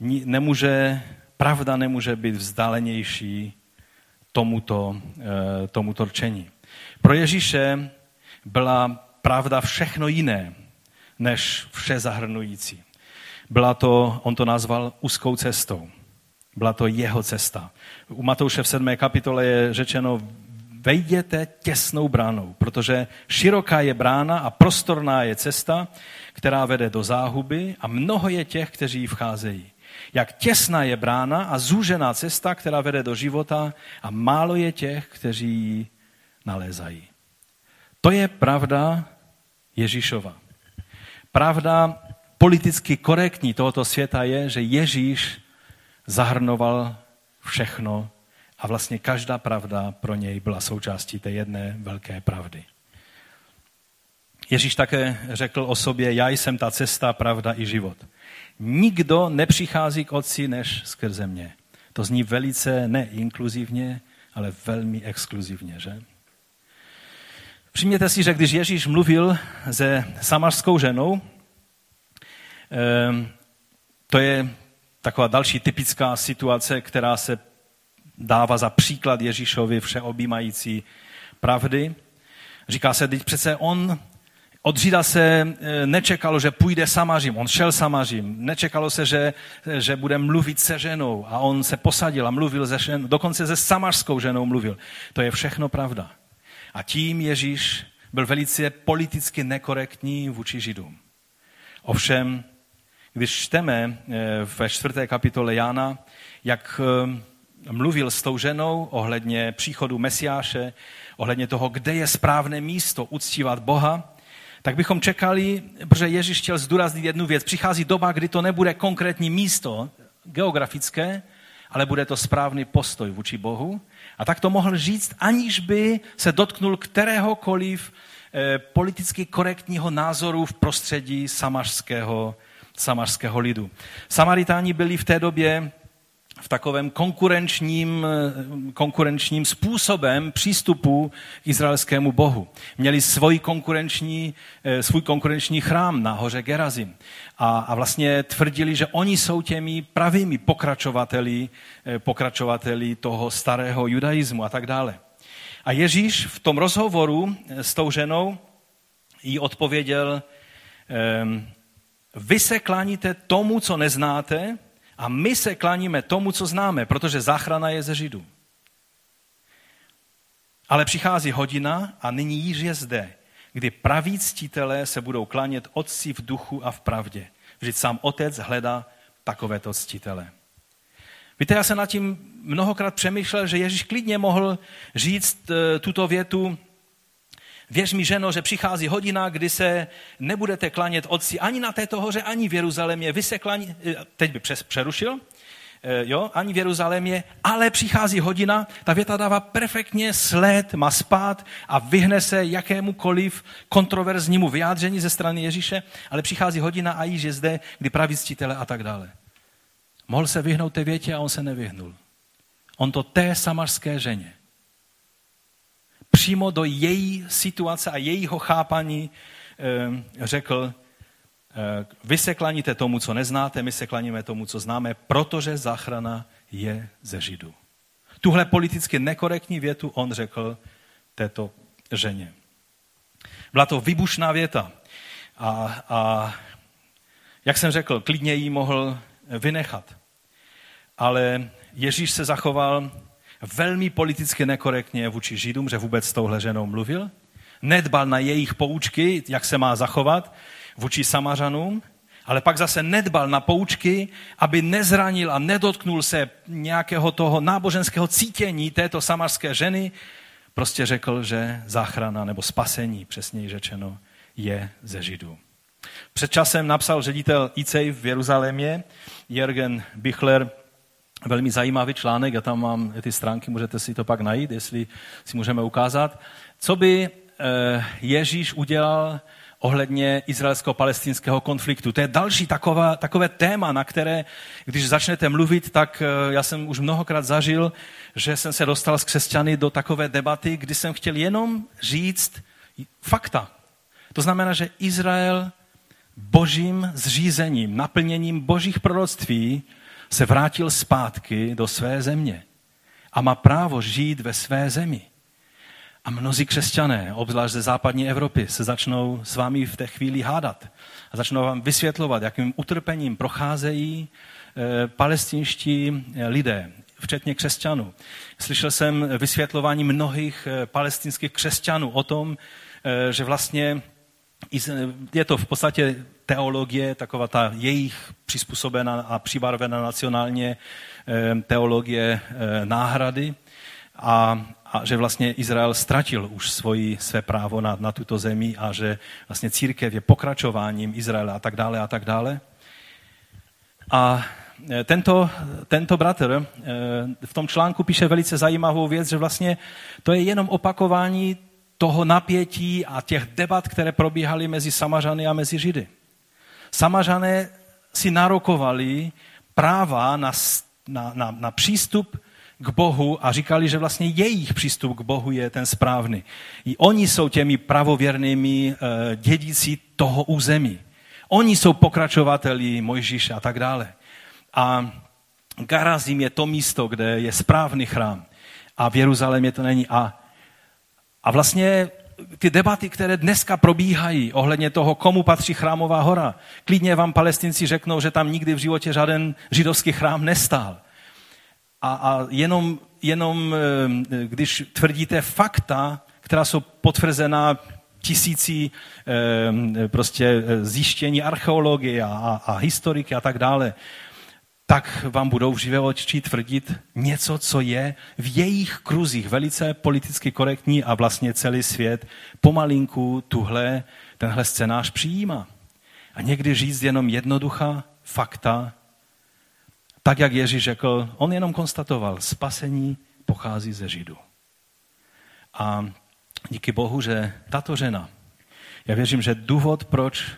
nemůže, pravda nemůže být vzdálenější tomuto, eh, tomuto rčení. Pro Ježíše byla pravda všechno jiné, než vše zahrnující. Byla to, on to nazval úzkou cestou. Byla to jeho cesta. U Matouše v 7. kapitole je řečeno, vejděte těsnou bránou, protože široká je brána a prostorná je cesta, která vede do záhuby a mnoho je těch, kteří ji vcházejí. Jak těsná je brána a zúžená cesta, která vede do života a málo je těch, kteří ji nalézají. To je pravda Ježíšova. Pravda politicky korektní tohoto světa je, že Ježíš zahrnoval všechno a vlastně každá pravda pro něj byla součástí té jedné velké pravdy. Ježíš také řekl o sobě, já jsem ta cesta, pravda i život. Nikdo nepřichází k otci než skrze mě. To zní velice neinkluzivně, ale velmi exkluzivně, že? Přijměte si, že když Ježíš mluvil se samařskou ženou, ehm, to je taková další typická situace, která se dává za příklad Ježíšovi všeobjímající pravdy. Říká se, teď přece on od Žida se e, nečekalo, že půjde samařím. On šel samařím. Nečekalo se, že, že bude mluvit se ženou. A on se posadil a mluvil se ženou. Dokonce se samařskou ženou mluvil. To je všechno pravda. A tím Ježíš byl velice politicky nekorektní vůči Židům. Ovšem, když čteme e, ve čtvrté kapitole Jana, jak e, mluvil s tou ženou ohledně příchodu Mesiáše, ohledně toho, kde je správné místo uctívat Boha, tak bychom čekali, protože Ježíš chtěl zdůraznit jednu věc. Přichází doba, kdy to nebude konkrétní místo geografické, ale bude to správný postoj vůči Bohu. A tak to mohl říct, aniž by se dotknul kteréhokoliv eh, politicky korektního názoru v prostředí samařského, samařského lidu. Samaritáni byli v té době v takovém konkurenčním, konkurenčním způsobem přístupu k izraelskému bohu. Měli svůj konkurenční, eh, svůj konkurenční chrám na hoře Gerazim. A, a vlastně tvrdili, že oni jsou těmi pravými pokračovateli, eh, pokračovateli toho starého judaismu a tak dále. A Ježíš v tom rozhovoru eh, s tou ženou jí odpověděl, ehm, vy se kláníte tomu, co neznáte, a my se klaníme tomu, co známe, protože záchrana je ze Židů. Ale přichází hodina a nyní již je zde, kdy praví ctitelé se budou klanět otci v duchu a v pravdě. Vždyť sám otec hledá takovéto ctitele. Víte, já jsem nad tím mnohokrát přemýšlel, že Ježíš klidně mohl říct eh, tuto větu Věř mi, ženo, že přichází hodina, kdy se nebudete klanět otci ani na této hoře, ani v Jeruzalémě. Vy se klaní... Eh, teď by přerušil, eh, jo, ani v Jeruzalémě, ale přichází hodina, ta věta dává perfektně sled, má spát a vyhne se jakémukoliv kontroverznímu vyjádření ze strany Ježíše, ale přichází hodina a již je zde, kdy praví ctitele a tak dále. Mohl se vyhnout té větě a on se nevyhnul. On to té samařské ženě přímo do její situace a jejího chápaní eh, řekl, eh, vy se klaníte tomu, co neznáte, my se klaníme tomu, co známe, protože záchrana je ze Židů. Tuhle politicky nekorektní větu on řekl této ženě. Byla to vybušná věta. A, a jak jsem řekl, klidně ji mohl vynechat. Ale Ježíš se zachoval velmi politicky nekorektně vůči Židům, že vůbec s touhle ženou mluvil. Nedbal na jejich poučky, jak se má zachovat vůči Samařanům, ale pak zase nedbal na poučky, aby nezranil a nedotknul se nějakého toho náboženského cítění této samarské ženy. Prostě řekl, že záchrana nebo spasení, přesněji řečeno, je ze Židů. Před časem napsal ředitel ICEJ v Jeruzalémě, Jürgen Bichler, velmi zajímavý článek, já tam mám ty stránky, můžete si to pak najít, jestli si můžeme ukázat. Co by eh, Ježíš udělal ohledně izraelsko-palestinského konfliktu. To je další taková, takové téma, na které, když začnete mluvit, tak eh, já jsem už mnohokrát zažil, že jsem se dostal s křesťany do takové debaty, kdy jsem chtěl jenom říct fakta. To znamená, že Izrael božím zřízením, naplněním božích proroctví se vrátil zpátky do své země a má právo žít ve své zemi. A mnozí křesťané, obzvlášť ze západní Evropy, se začnou s vámi v té chvíli hádat a začnou vám vysvětlovat, jakým utrpením procházejí e, palestinští eh, lidé, včetně křesťanů. Slyšel jsem vysvětlování mnohých e, palestinských křesťanů o tom, že vlastně je to v podstatě teologie, taková ta jejich přizpůsobená a přibarvená nacionálně teologie náhrady. A a že vlastně Izrael ztratil už svoji, své právo na, na tuto zemi a že vlastně církev je pokračováním Izraela a tak dále a tak dále. A e, tento, tento bratr v tom článku píše velice zajímavou věc, že vlastně to je jenom opakování toho napětí a těch debat, které probíhaly mezi Samařany a mezi Židy. Samařané si narokovali práva na, na, na, na přístup k Bohu a říkali, že vlastně jejich přístup k Bohu je ten správný. I oni jsou těmi pravověrnými eh, dědící toho území. Oni jsou pokračovateli Mojžíše a tak dále. A Garazim je to místo, kde je správný chrám. A v Jeruzalémě to není. A, a vlastně ty debaty, které dneska probíhají ohledně toho, komu patří chrámová hora, klidně vám palestinci řeknou, že tam nikdy v životě žádný židovský chrám nestál. A, a jenom, jenom, eh, když tvrdíte fakta, která jsou potvrzená tisící eh, prostě eh, zjištění archeologie a, a historiky a tak dále, tak vám budou v živé oči tvrdit něco, co je v jejich kruzích velice politicky korektní a vlastně celý svět pomalinku tuhle, tenhle scénář přijímá. A někdy říct jenom jednoduchá fakta tak, jak Ježíš řekl, on jenom konstatoval, spasení pochází ze Židu. A díky Bohu, že tato žena, já věřím, že důvod, proč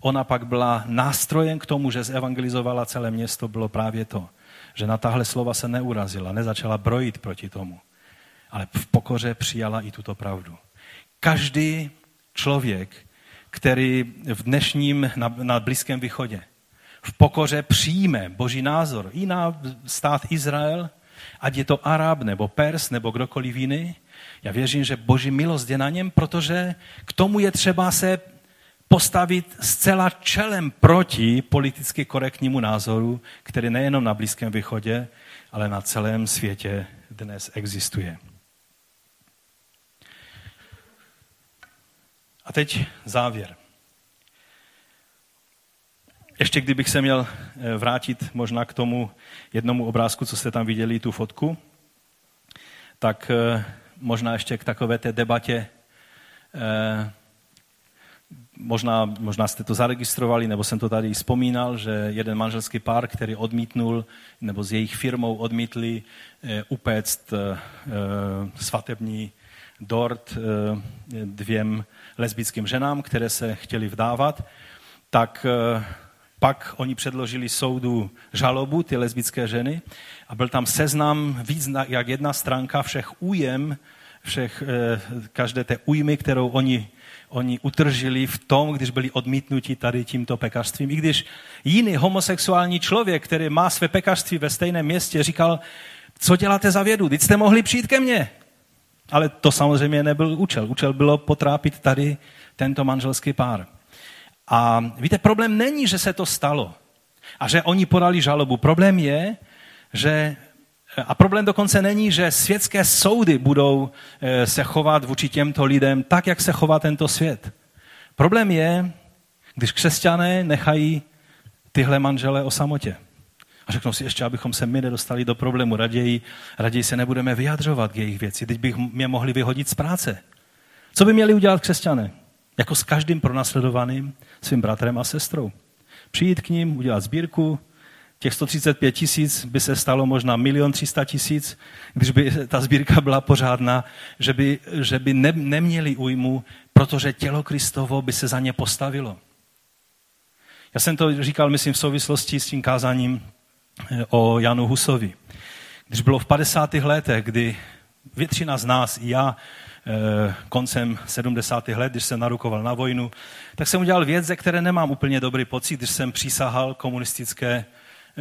ona pak byla nástrojem k tomu, že zevangelizovala celé město, bylo právě to, že na tahle slova se neurazila, nezačala brojit proti tomu, ale v pokoře přijala i tuto pravdu. Každý člověk, který v dnešním, na, na Blízkém východě, v pokoře přijme boží názor i na stát Izrael, ať je to Arab nebo Pers nebo kdokoliv jiný. Já věřím, že boží milost je na něm, protože k tomu je třeba se postavit zcela čelem proti politicky korektnímu názoru, který nejenom na Blízkém východě, ale na celém světě dnes existuje. A teď závěr. Ještě kdybych se měl eh, vrátit možná k tomu jednomu obrázku, co jste tam viděli, tu fotku, tak eh, možná ještě k takové té debatě, eh, možná, možná jste to zaregistrovali, nebo jsem to tady vzpomínal, že jeden manželský pár, který odmítnul, nebo s jejich firmou odmítli upéct svatební dort dvěm lesbickým ženám, které se chtěli vdávat, tak pak oni předložili soudu žalobu, ty lesbické ženy, a byl tam seznam víc jak jedna stránka všech újem, všech, eh, každé té újmy, kterou oni, oni utržili v tom, když byli odmítnuti tady tímto pekařstvím. I když jiný homosexuální člověk, který má své pekařství ve stejném městě, říkal, co děláte za vědu, teď jste mohli přijít ke mně. Ale to samozřejmě nebyl účel. Účel bylo potrápit tady tento manželský pár. A víte, problém není, že se to stalo a že oni podali žalobu. Problém je, že a problém dokonce není, že světské soudy budou eh, se chovat vůči těmto lidem tak, jak se chová tento svět. Problém je, když křesťané nechají tyhle manžele o samotě. A řeknou si ještě, abychom se my nedostali do problému. Raději, raději se nebudeme vyjadřovat k jejich věci. Teď bych mě mohli vyhodit z práce. Co by měli udělat křesťané? Jako s každým pronásledovaným svým bratrem a sestrou. Přijít k ním, udělat sbírku, Těch 135 tisíc by se stalo možná milion 300 tisíc, když by ta sbírka byla pořádná, že by, že by ne, neměli újmu, protože tělo Kristovo by se za ně postavilo. Já jsem to říkal, myslím, v souvislosti s tím kázáním eh, o Janu Husovi. Když bylo v 50. letech, kdy většina z nás, i já, eh, koncem 70. let, když jsem narukoval na vojnu, tak jsem udělal věc, ze které nemám úplně dobrý pocit, když jsem přísahal komunistické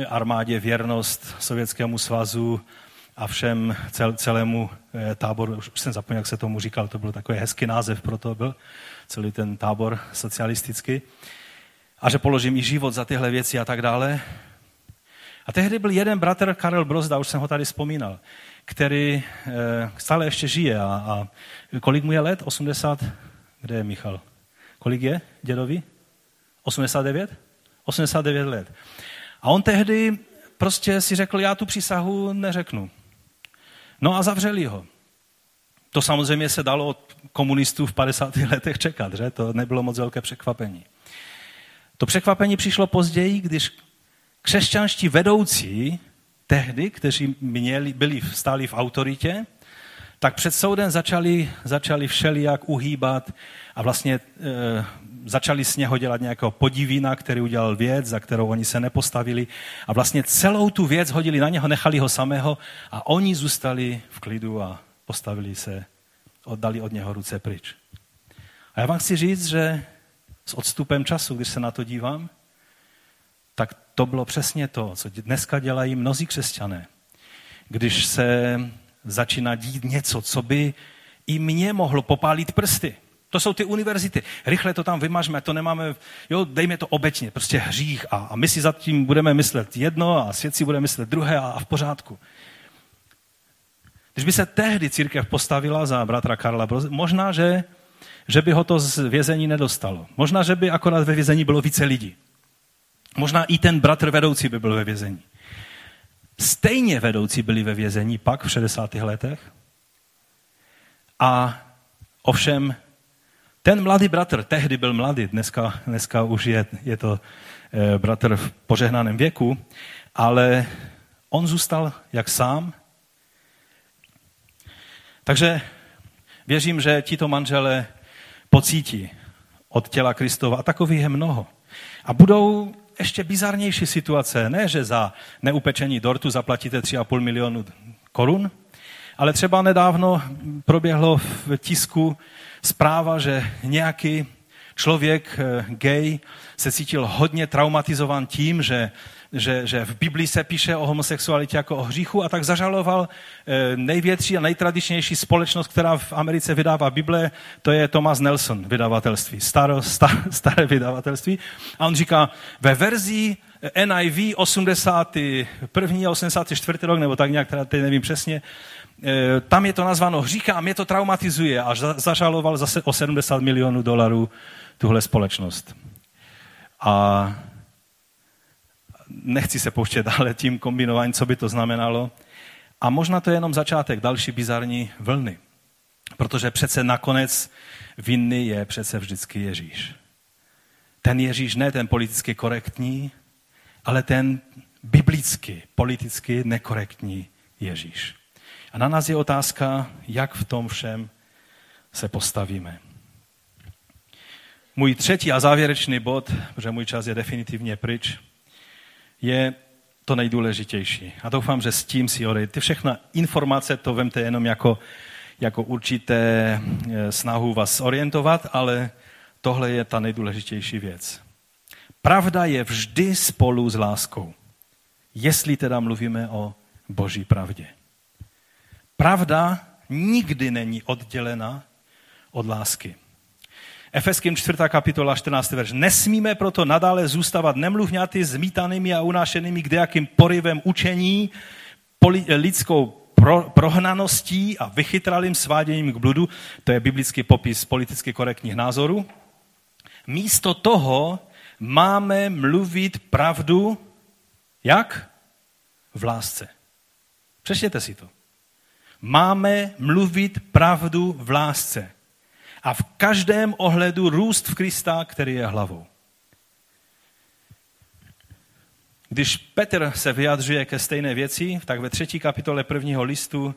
armádě věrnost Sovětskému svazu a všem cel, celému táboru, už jsem zapomněl, jak se tomu říkal, to byl takový hezký název pro to byl, celý ten tábor socialistický a že položím i život za tyhle věci a tak dále. A tehdy byl jeden bratr, Karel Brozda, už jsem ho tady vzpomínal, který e, stále ještě žije. A, a kolik mu je let? 80? Kde je Michal? Kolik je dědovi? 89? 89 let. A on tehdy prostě si řekl, já tu přísahu neřeknu. No a zavřeli ho. To samozřejmě se dalo od komunistů v 50. letech čekat, že? To nebylo moc velké překvapení. To překvapení přišlo později, když křesťanští vedoucí tehdy, kteří měli, byli, stáli v autoritě, tak před soudem začali, začali všelijak uhýbat a vlastně e, začali z něho dělat nějakého podivína, který udělal věc, za kterou oni se nepostavili a vlastně celou tu věc hodili na něho, nechali ho samého a oni zůstali v klidu a postavili se, oddali od něho ruce pryč. A já vám chci říct, že s odstupem času, když se na to dívám, tak to bylo přesně to, co dneska dělají mnozí křesťané. Když se začíná dít něco, co by i mě mohlo popálit prsty. To jsou ty univerzity. Rychle to tam vymažme, to nemáme, jo, dejme to obecně, prostě hřích a, a my si za tím budeme myslet jedno a svět si bude myslet druhé a, a v pořádku. Když by se tehdy církev postavila za bratra Karla, možná, že že by ho to z vězení nedostalo. Možná, že by akorát ve vězení bylo více lidí. Možná i ten bratr vedoucí by byl ve vězení. Stejně vedoucí byli ve vězení pak v 60. letech. A ovšem ten mladý bratr, tehdy byl mladý, dneska, dneska už je, je to e, bratr v požehnaném věku, ale on zůstal jak sám. Takže věřím, že tito manžele pocítí od těla Kristova. A takových je mnoho. A budou ještě bizarnější situace. Ne, že za neupečení dortu zaplatíte 3,5 milionu korun, ale třeba nedávno proběhlo v tisku zpráva, že nějaký člověk eh, gay se cítil hodně traumatizován tím, že že, že v Biblii se píše o homosexualitě jako o hříchu a tak zažaloval eh, největší a nejtradičnější společnost, která v Americe vydává Bible, to je Thomas Nelson vydavatelství, staro, star, staré vydavatelství. A on říká, ve verzi NIV 81. a 84. rok, nebo tak nějak, teda teď nevím přesně, eh, tam je to nazváno hřícha a mě to traumatizuje. A zažaloval zase o 70 milionů dolarů tuhle společnost. A nechci se pouštět dále tím kombinování, co by to znamenalo. A možná to je jenom začátek další bizarní vlny. Protože přece nakonec vinný je přece vždycky Ježíš. Ten Ježíš ne ten politicky korektní, ale ten biblicky, politicky nekorektní Ježíš. A na nás je otázka, jak v tom všem se postavíme. Můj třetí a závěrečný bod, protože můj čas je definitivně pryč, je to nejdůležitější. A doufám, že s tím si odejde. Ty všechna informace to vemte jenom jako, jako určité eh, snahu vás orientovat, ale tohle je ta nejdůležitější věc. Pravda je vždy spolu s láskou, jestli teda mluvíme o boží pravdě. Pravda nikdy není oddělena od lásky. Efeským 4. kapitola 14. verš. Nesmíme proto nadále zůstávat nemluvňaty, zmítanými a unášenými kdejakým porivem učení, poli, lidskou pro, prohnaností a vychytralým sváděním k bludu. To je biblický popis politicky korektních názorů. Místo toho máme mluvit pravdu, jak? V lásce. Přečtěte si to. Máme mluvit pravdu v lásce a v každém ohledu růst v Krista, který je hlavou. Když Petr se vyjadřuje ke stejné věci, tak ve třetí kapitole prvního listu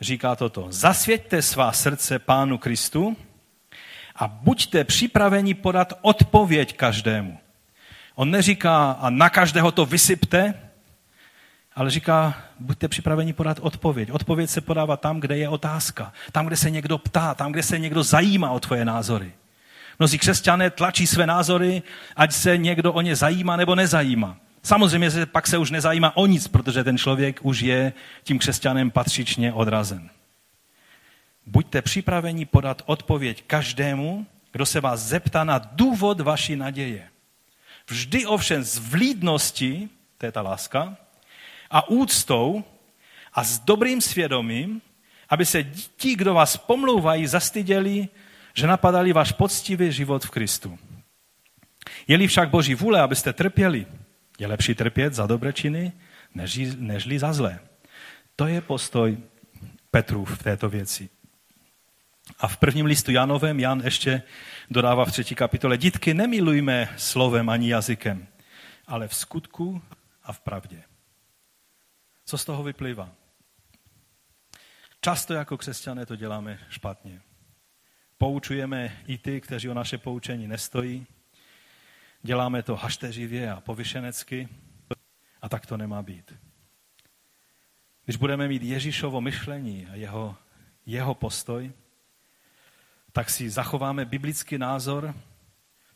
říká toto. Zasvěďte svá srdce Pánu Kristu a buďte připraveni podat odpověď každému. On neříká, a na každého to vysypte, ale říká, buďte připraveni podat odpověď. Odpověď se podává tam, kde je otázka. Tam, kde se někdo ptá, tam, kde se někdo zajímá o tvoje názory. Mnozí křesťané tlačí své názory, ať se někdo o ně zajímá nebo nezajímá. Samozřejmě že pak se už nezajímá o nic, protože ten člověk už je tím křesťanem patřičně odrazen. Buďte připraveni podat odpověď každému, kdo se vás zeptá na důvod vaší naděje. Vždy ovšem z vlídnosti, to je ta láska, a úctou a s dobrým svědomím, aby se ti, kdo vás pomlouvají, zastyděli, že napadali váš poctivý život v Kristu. Je-li však Boží vůle, abyste trpěli, je lepší trpět za dobré činy, nežli, nežli za zlé. To je postoj Petru v této věci. A v prvním listu Janovém Jan ještě dodává v třetí kapitole, dítky, nemilujme slovem ani jazykem, ale v skutku a v pravdě. Co z toho vyplývá? Často jako křesťané to děláme špatně. Poučujeme i ty, kteří o naše poučení nestojí. Děláme to hašteřivě a povyšenecky a tak to nemá být. Když budeme mít Ježíšovo myšlení a jeho, jeho postoj, tak si zachováme biblický názor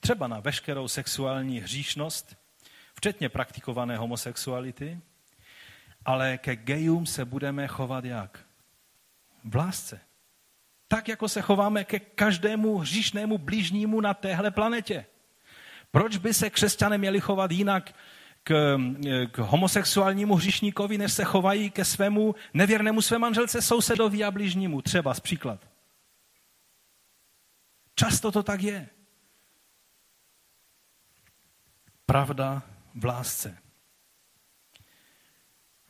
třeba na veškerou sexuální hříšnost, včetně praktikované homosexuality, ale ke gejům se budeme chovat jak? V lásce. Tak, jako se chováme ke každému hříšnému blížnímu na téhle planetě. Proč by se křesťané měli chovat jinak k, k homosexuálnímu hříšníkovi, než se chovají ke svému nevěrnému své manželce, sousedovi a blížnímu? Třeba z příklad. Často to tak je. Pravda v lásce.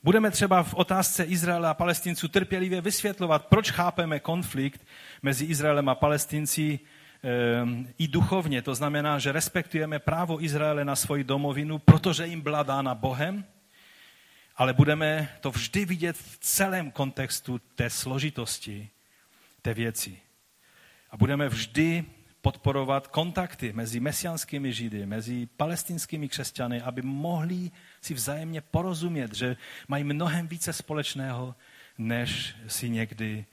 Budeme třeba v otázce Izraela a Palestinců trpělivě vysvětlovat, proč chápeme konflikt mezi Izraelem a Palestinci ehm, i duchovně. To znamená, že respektujeme právo Izraele na svoji domovinu, protože jim byla dána Bohem, ale budeme to vždy vidět v celém kontextu té složitosti té věci. A budeme vždy podporovat kontakty mezi mesianskými židy, mezi palestinskými křesťany, aby mohli si vzájemně porozumět, že mají mnohem více společného, než si někdy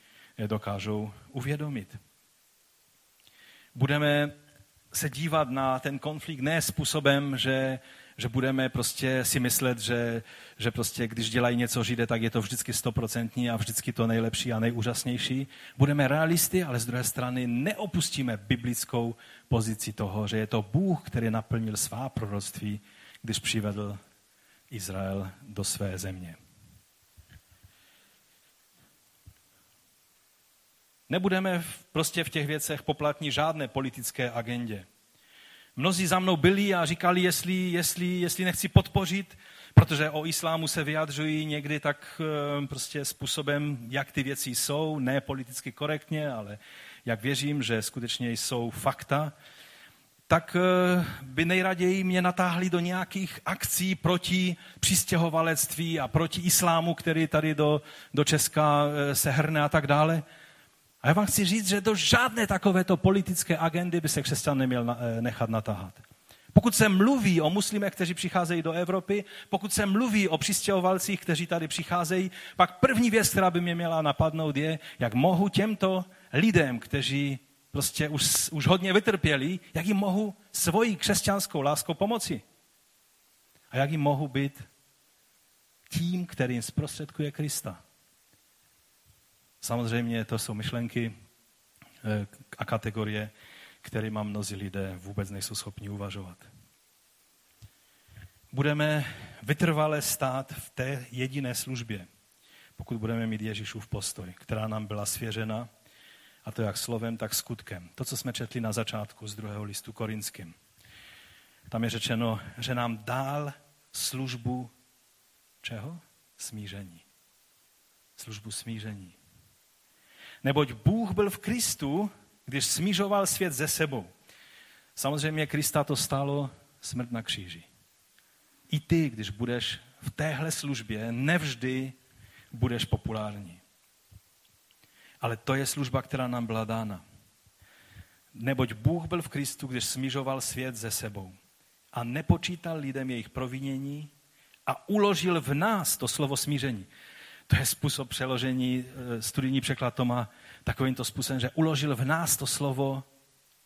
dokážou uvědomit. Budeme se dívat na ten konflikt ne způsobem, že že budeme prostě si myslet, že, že prostě když dělají něco Židé, tak je to vždycky stoprocentní a vždycky to nejlepší a nejúžasnější. Budeme realisty, ale z druhé strany neopustíme biblickou pozici toho, že je to Bůh, který naplnil svá proroctví, když přivedl Izrael do své země. Nebudeme prostě v těch věcech poplatní žádné politické agendě. Mnozí za mnou byli a říkali, jestli, jestli, jestli nechci podpořit, protože o islámu se vyjadřují někdy tak eh, prostě způsobem, jak ty věci jsou, ne politicky korektně, ale jak věřím, že skutečně jsou fakta, tak eh, by nejraději mě natáhli do nějakých akcí proti přistěhovalectví a proti islámu, který tady do, do Česka eh, se hrne a tak dále. A já vám chci říct, že do žádné takovéto politické agendy by se křesťan neměl eh, nechat natáhat. Pokud se mluví o muslimech, kteří přicházejí do Evropy, pokud se mluví o přistěhovalcích, kteří tady přicházejí, pak první věc, která by mě měla napadnout, je, jak mohu těmto lidem, kteří prostě už, už hodně vytrpěli, jak jim mohu svojí křesťanskou láskou pomoci. A jak jim mohu být tím, kterým zprostředkuje Krista. Samozřejmě to jsou myšlenky eh, a kategorie, které mám mnozí lidé vůbec nejsou schopni uvažovat. Budeme vytrvale stát v té jediné službě, pokud budeme mít Ježíšův postoj, která nám byla svěřena, a to jak slovem, tak skutkem. To, co jsme četli na začátku z druhého listu korinským. Tam je řečeno, že nám dál službu čeho? Smíření. Službu smíření. Neboť Bůh byl v Kristu, když smířoval svět ze sebou. Samozřejmě Krista to stálo smrt na kříži. i ty, když budeš v téhle službě, nevždy budeš populární. Ale to je služba, která nám byla dána. Neboť Bůh byl v Kristu, když smířoval svět ze sebou a nepočítal lidem jejich provinění a uložil v nás to slovo smíření. To je způsob přeložení, eh, studijní překlad to má takovýmto způsobem, že uložil v nás to slovo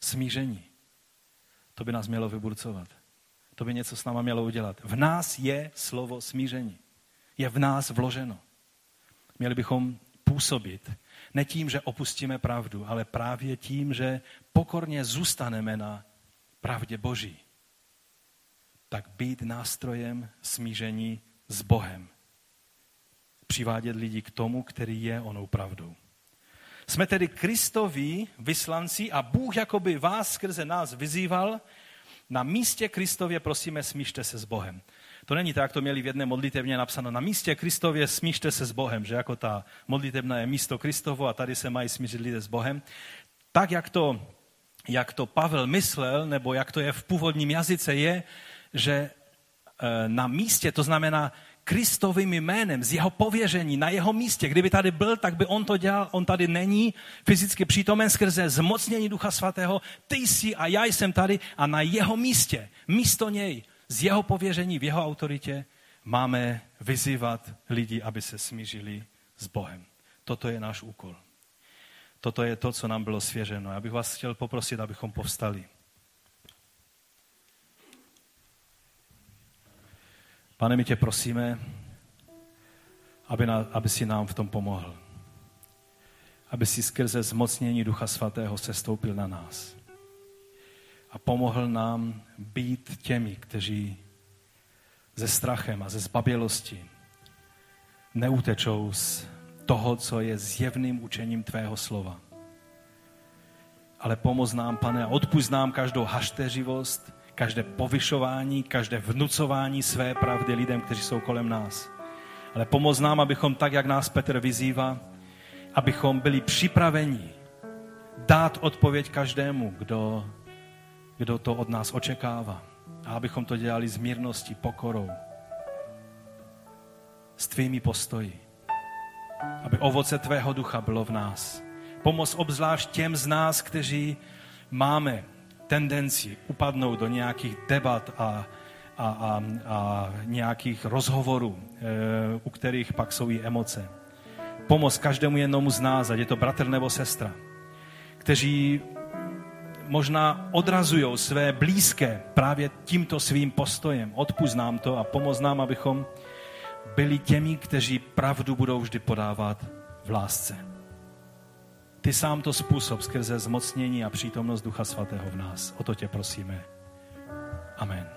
smíření. To by nás mělo vyburcovat. To by něco s náma mělo udělat. V nás je slovo smíření. Je v nás vloženo. Měli bychom působit ne tím, že opustíme pravdu, ale právě tím, že pokorně zůstaneme na pravdě Boží. Tak být nástrojem smíření s Bohem. Přivádět lidi k tomu, který je onou pravdou. Jsme tedy Kristoví vyslanci a Bůh jakoby vás skrze nás vyzýval, na místě Kristově prosíme smíšte se s Bohem. To není tak, jak to měli v jedné modlitevně napsáno. Na místě Kristově smíšte se s Bohem, že jako ta modlitevna je místo Kristovo a tady se mají smířit lidé s Bohem. Tak, jak to, jak to Pavel myslel, nebo jak to je v původním jazyce, je, že eh, na místě, to znamená Kristovým jménem, z jeho pověření, na jeho místě. Kdyby tady byl, tak by on to dělal, on tady není fyzicky přítomen skrze zmocnění Ducha Svatého. Ty jsi a já jsem tady a na jeho místě, místo něj, z jeho pověření, v jeho autoritě, máme vyzývat lidi, aby se smířili s Bohem. Toto je náš úkol. Toto je to, co nám bylo svěřeno. Já bych vás chtěl poprosit, abychom povstali. Pane, my tě prosíme, aby, na, aby si nám v tom pomohl. Aby si skrze zmocnění Ducha Svatého sestoupil na nás. A pomohl nám být těmi, kteří ze strachem a ze zbabělosti neutečou z toho, co je zjevným učením Tvého slova. Ale pomoz nám, pane, a odpust nám každou hašteřivost, každé povyšování, každé vnucování své pravdy lidem, kteří jsou kolem nás. Ale pomoz nám, abychom tak, jak nás Petr vyzývá, abychom byli připraveni dát odpověď každému, kdo, kdo to od nás očekává. A abychom to dělali s mírností, pokorou, s tvými postoji. Aby ovoce tvého ducha bylo v nás. Pomoz obzvlášť těm z nás, kteří máme tendenci upadnout do nějakých debat a, a, a, a nějakých rozhovorů, e, u kterých pak jsou i emoce. Pomoz každému jednomu z nás, ať je to bratr nebo sestra, kteří možná odrazují své blízké právě tímto svým postojem. Odpust nám to a pomoz nám, abychom byli těmi, kteří pravdu budou vždy podávat v lásce. Ty sám to způsob skrze zmocnění a přítomnost Ducha Svatého v nás. O to tě prosíme. Amen.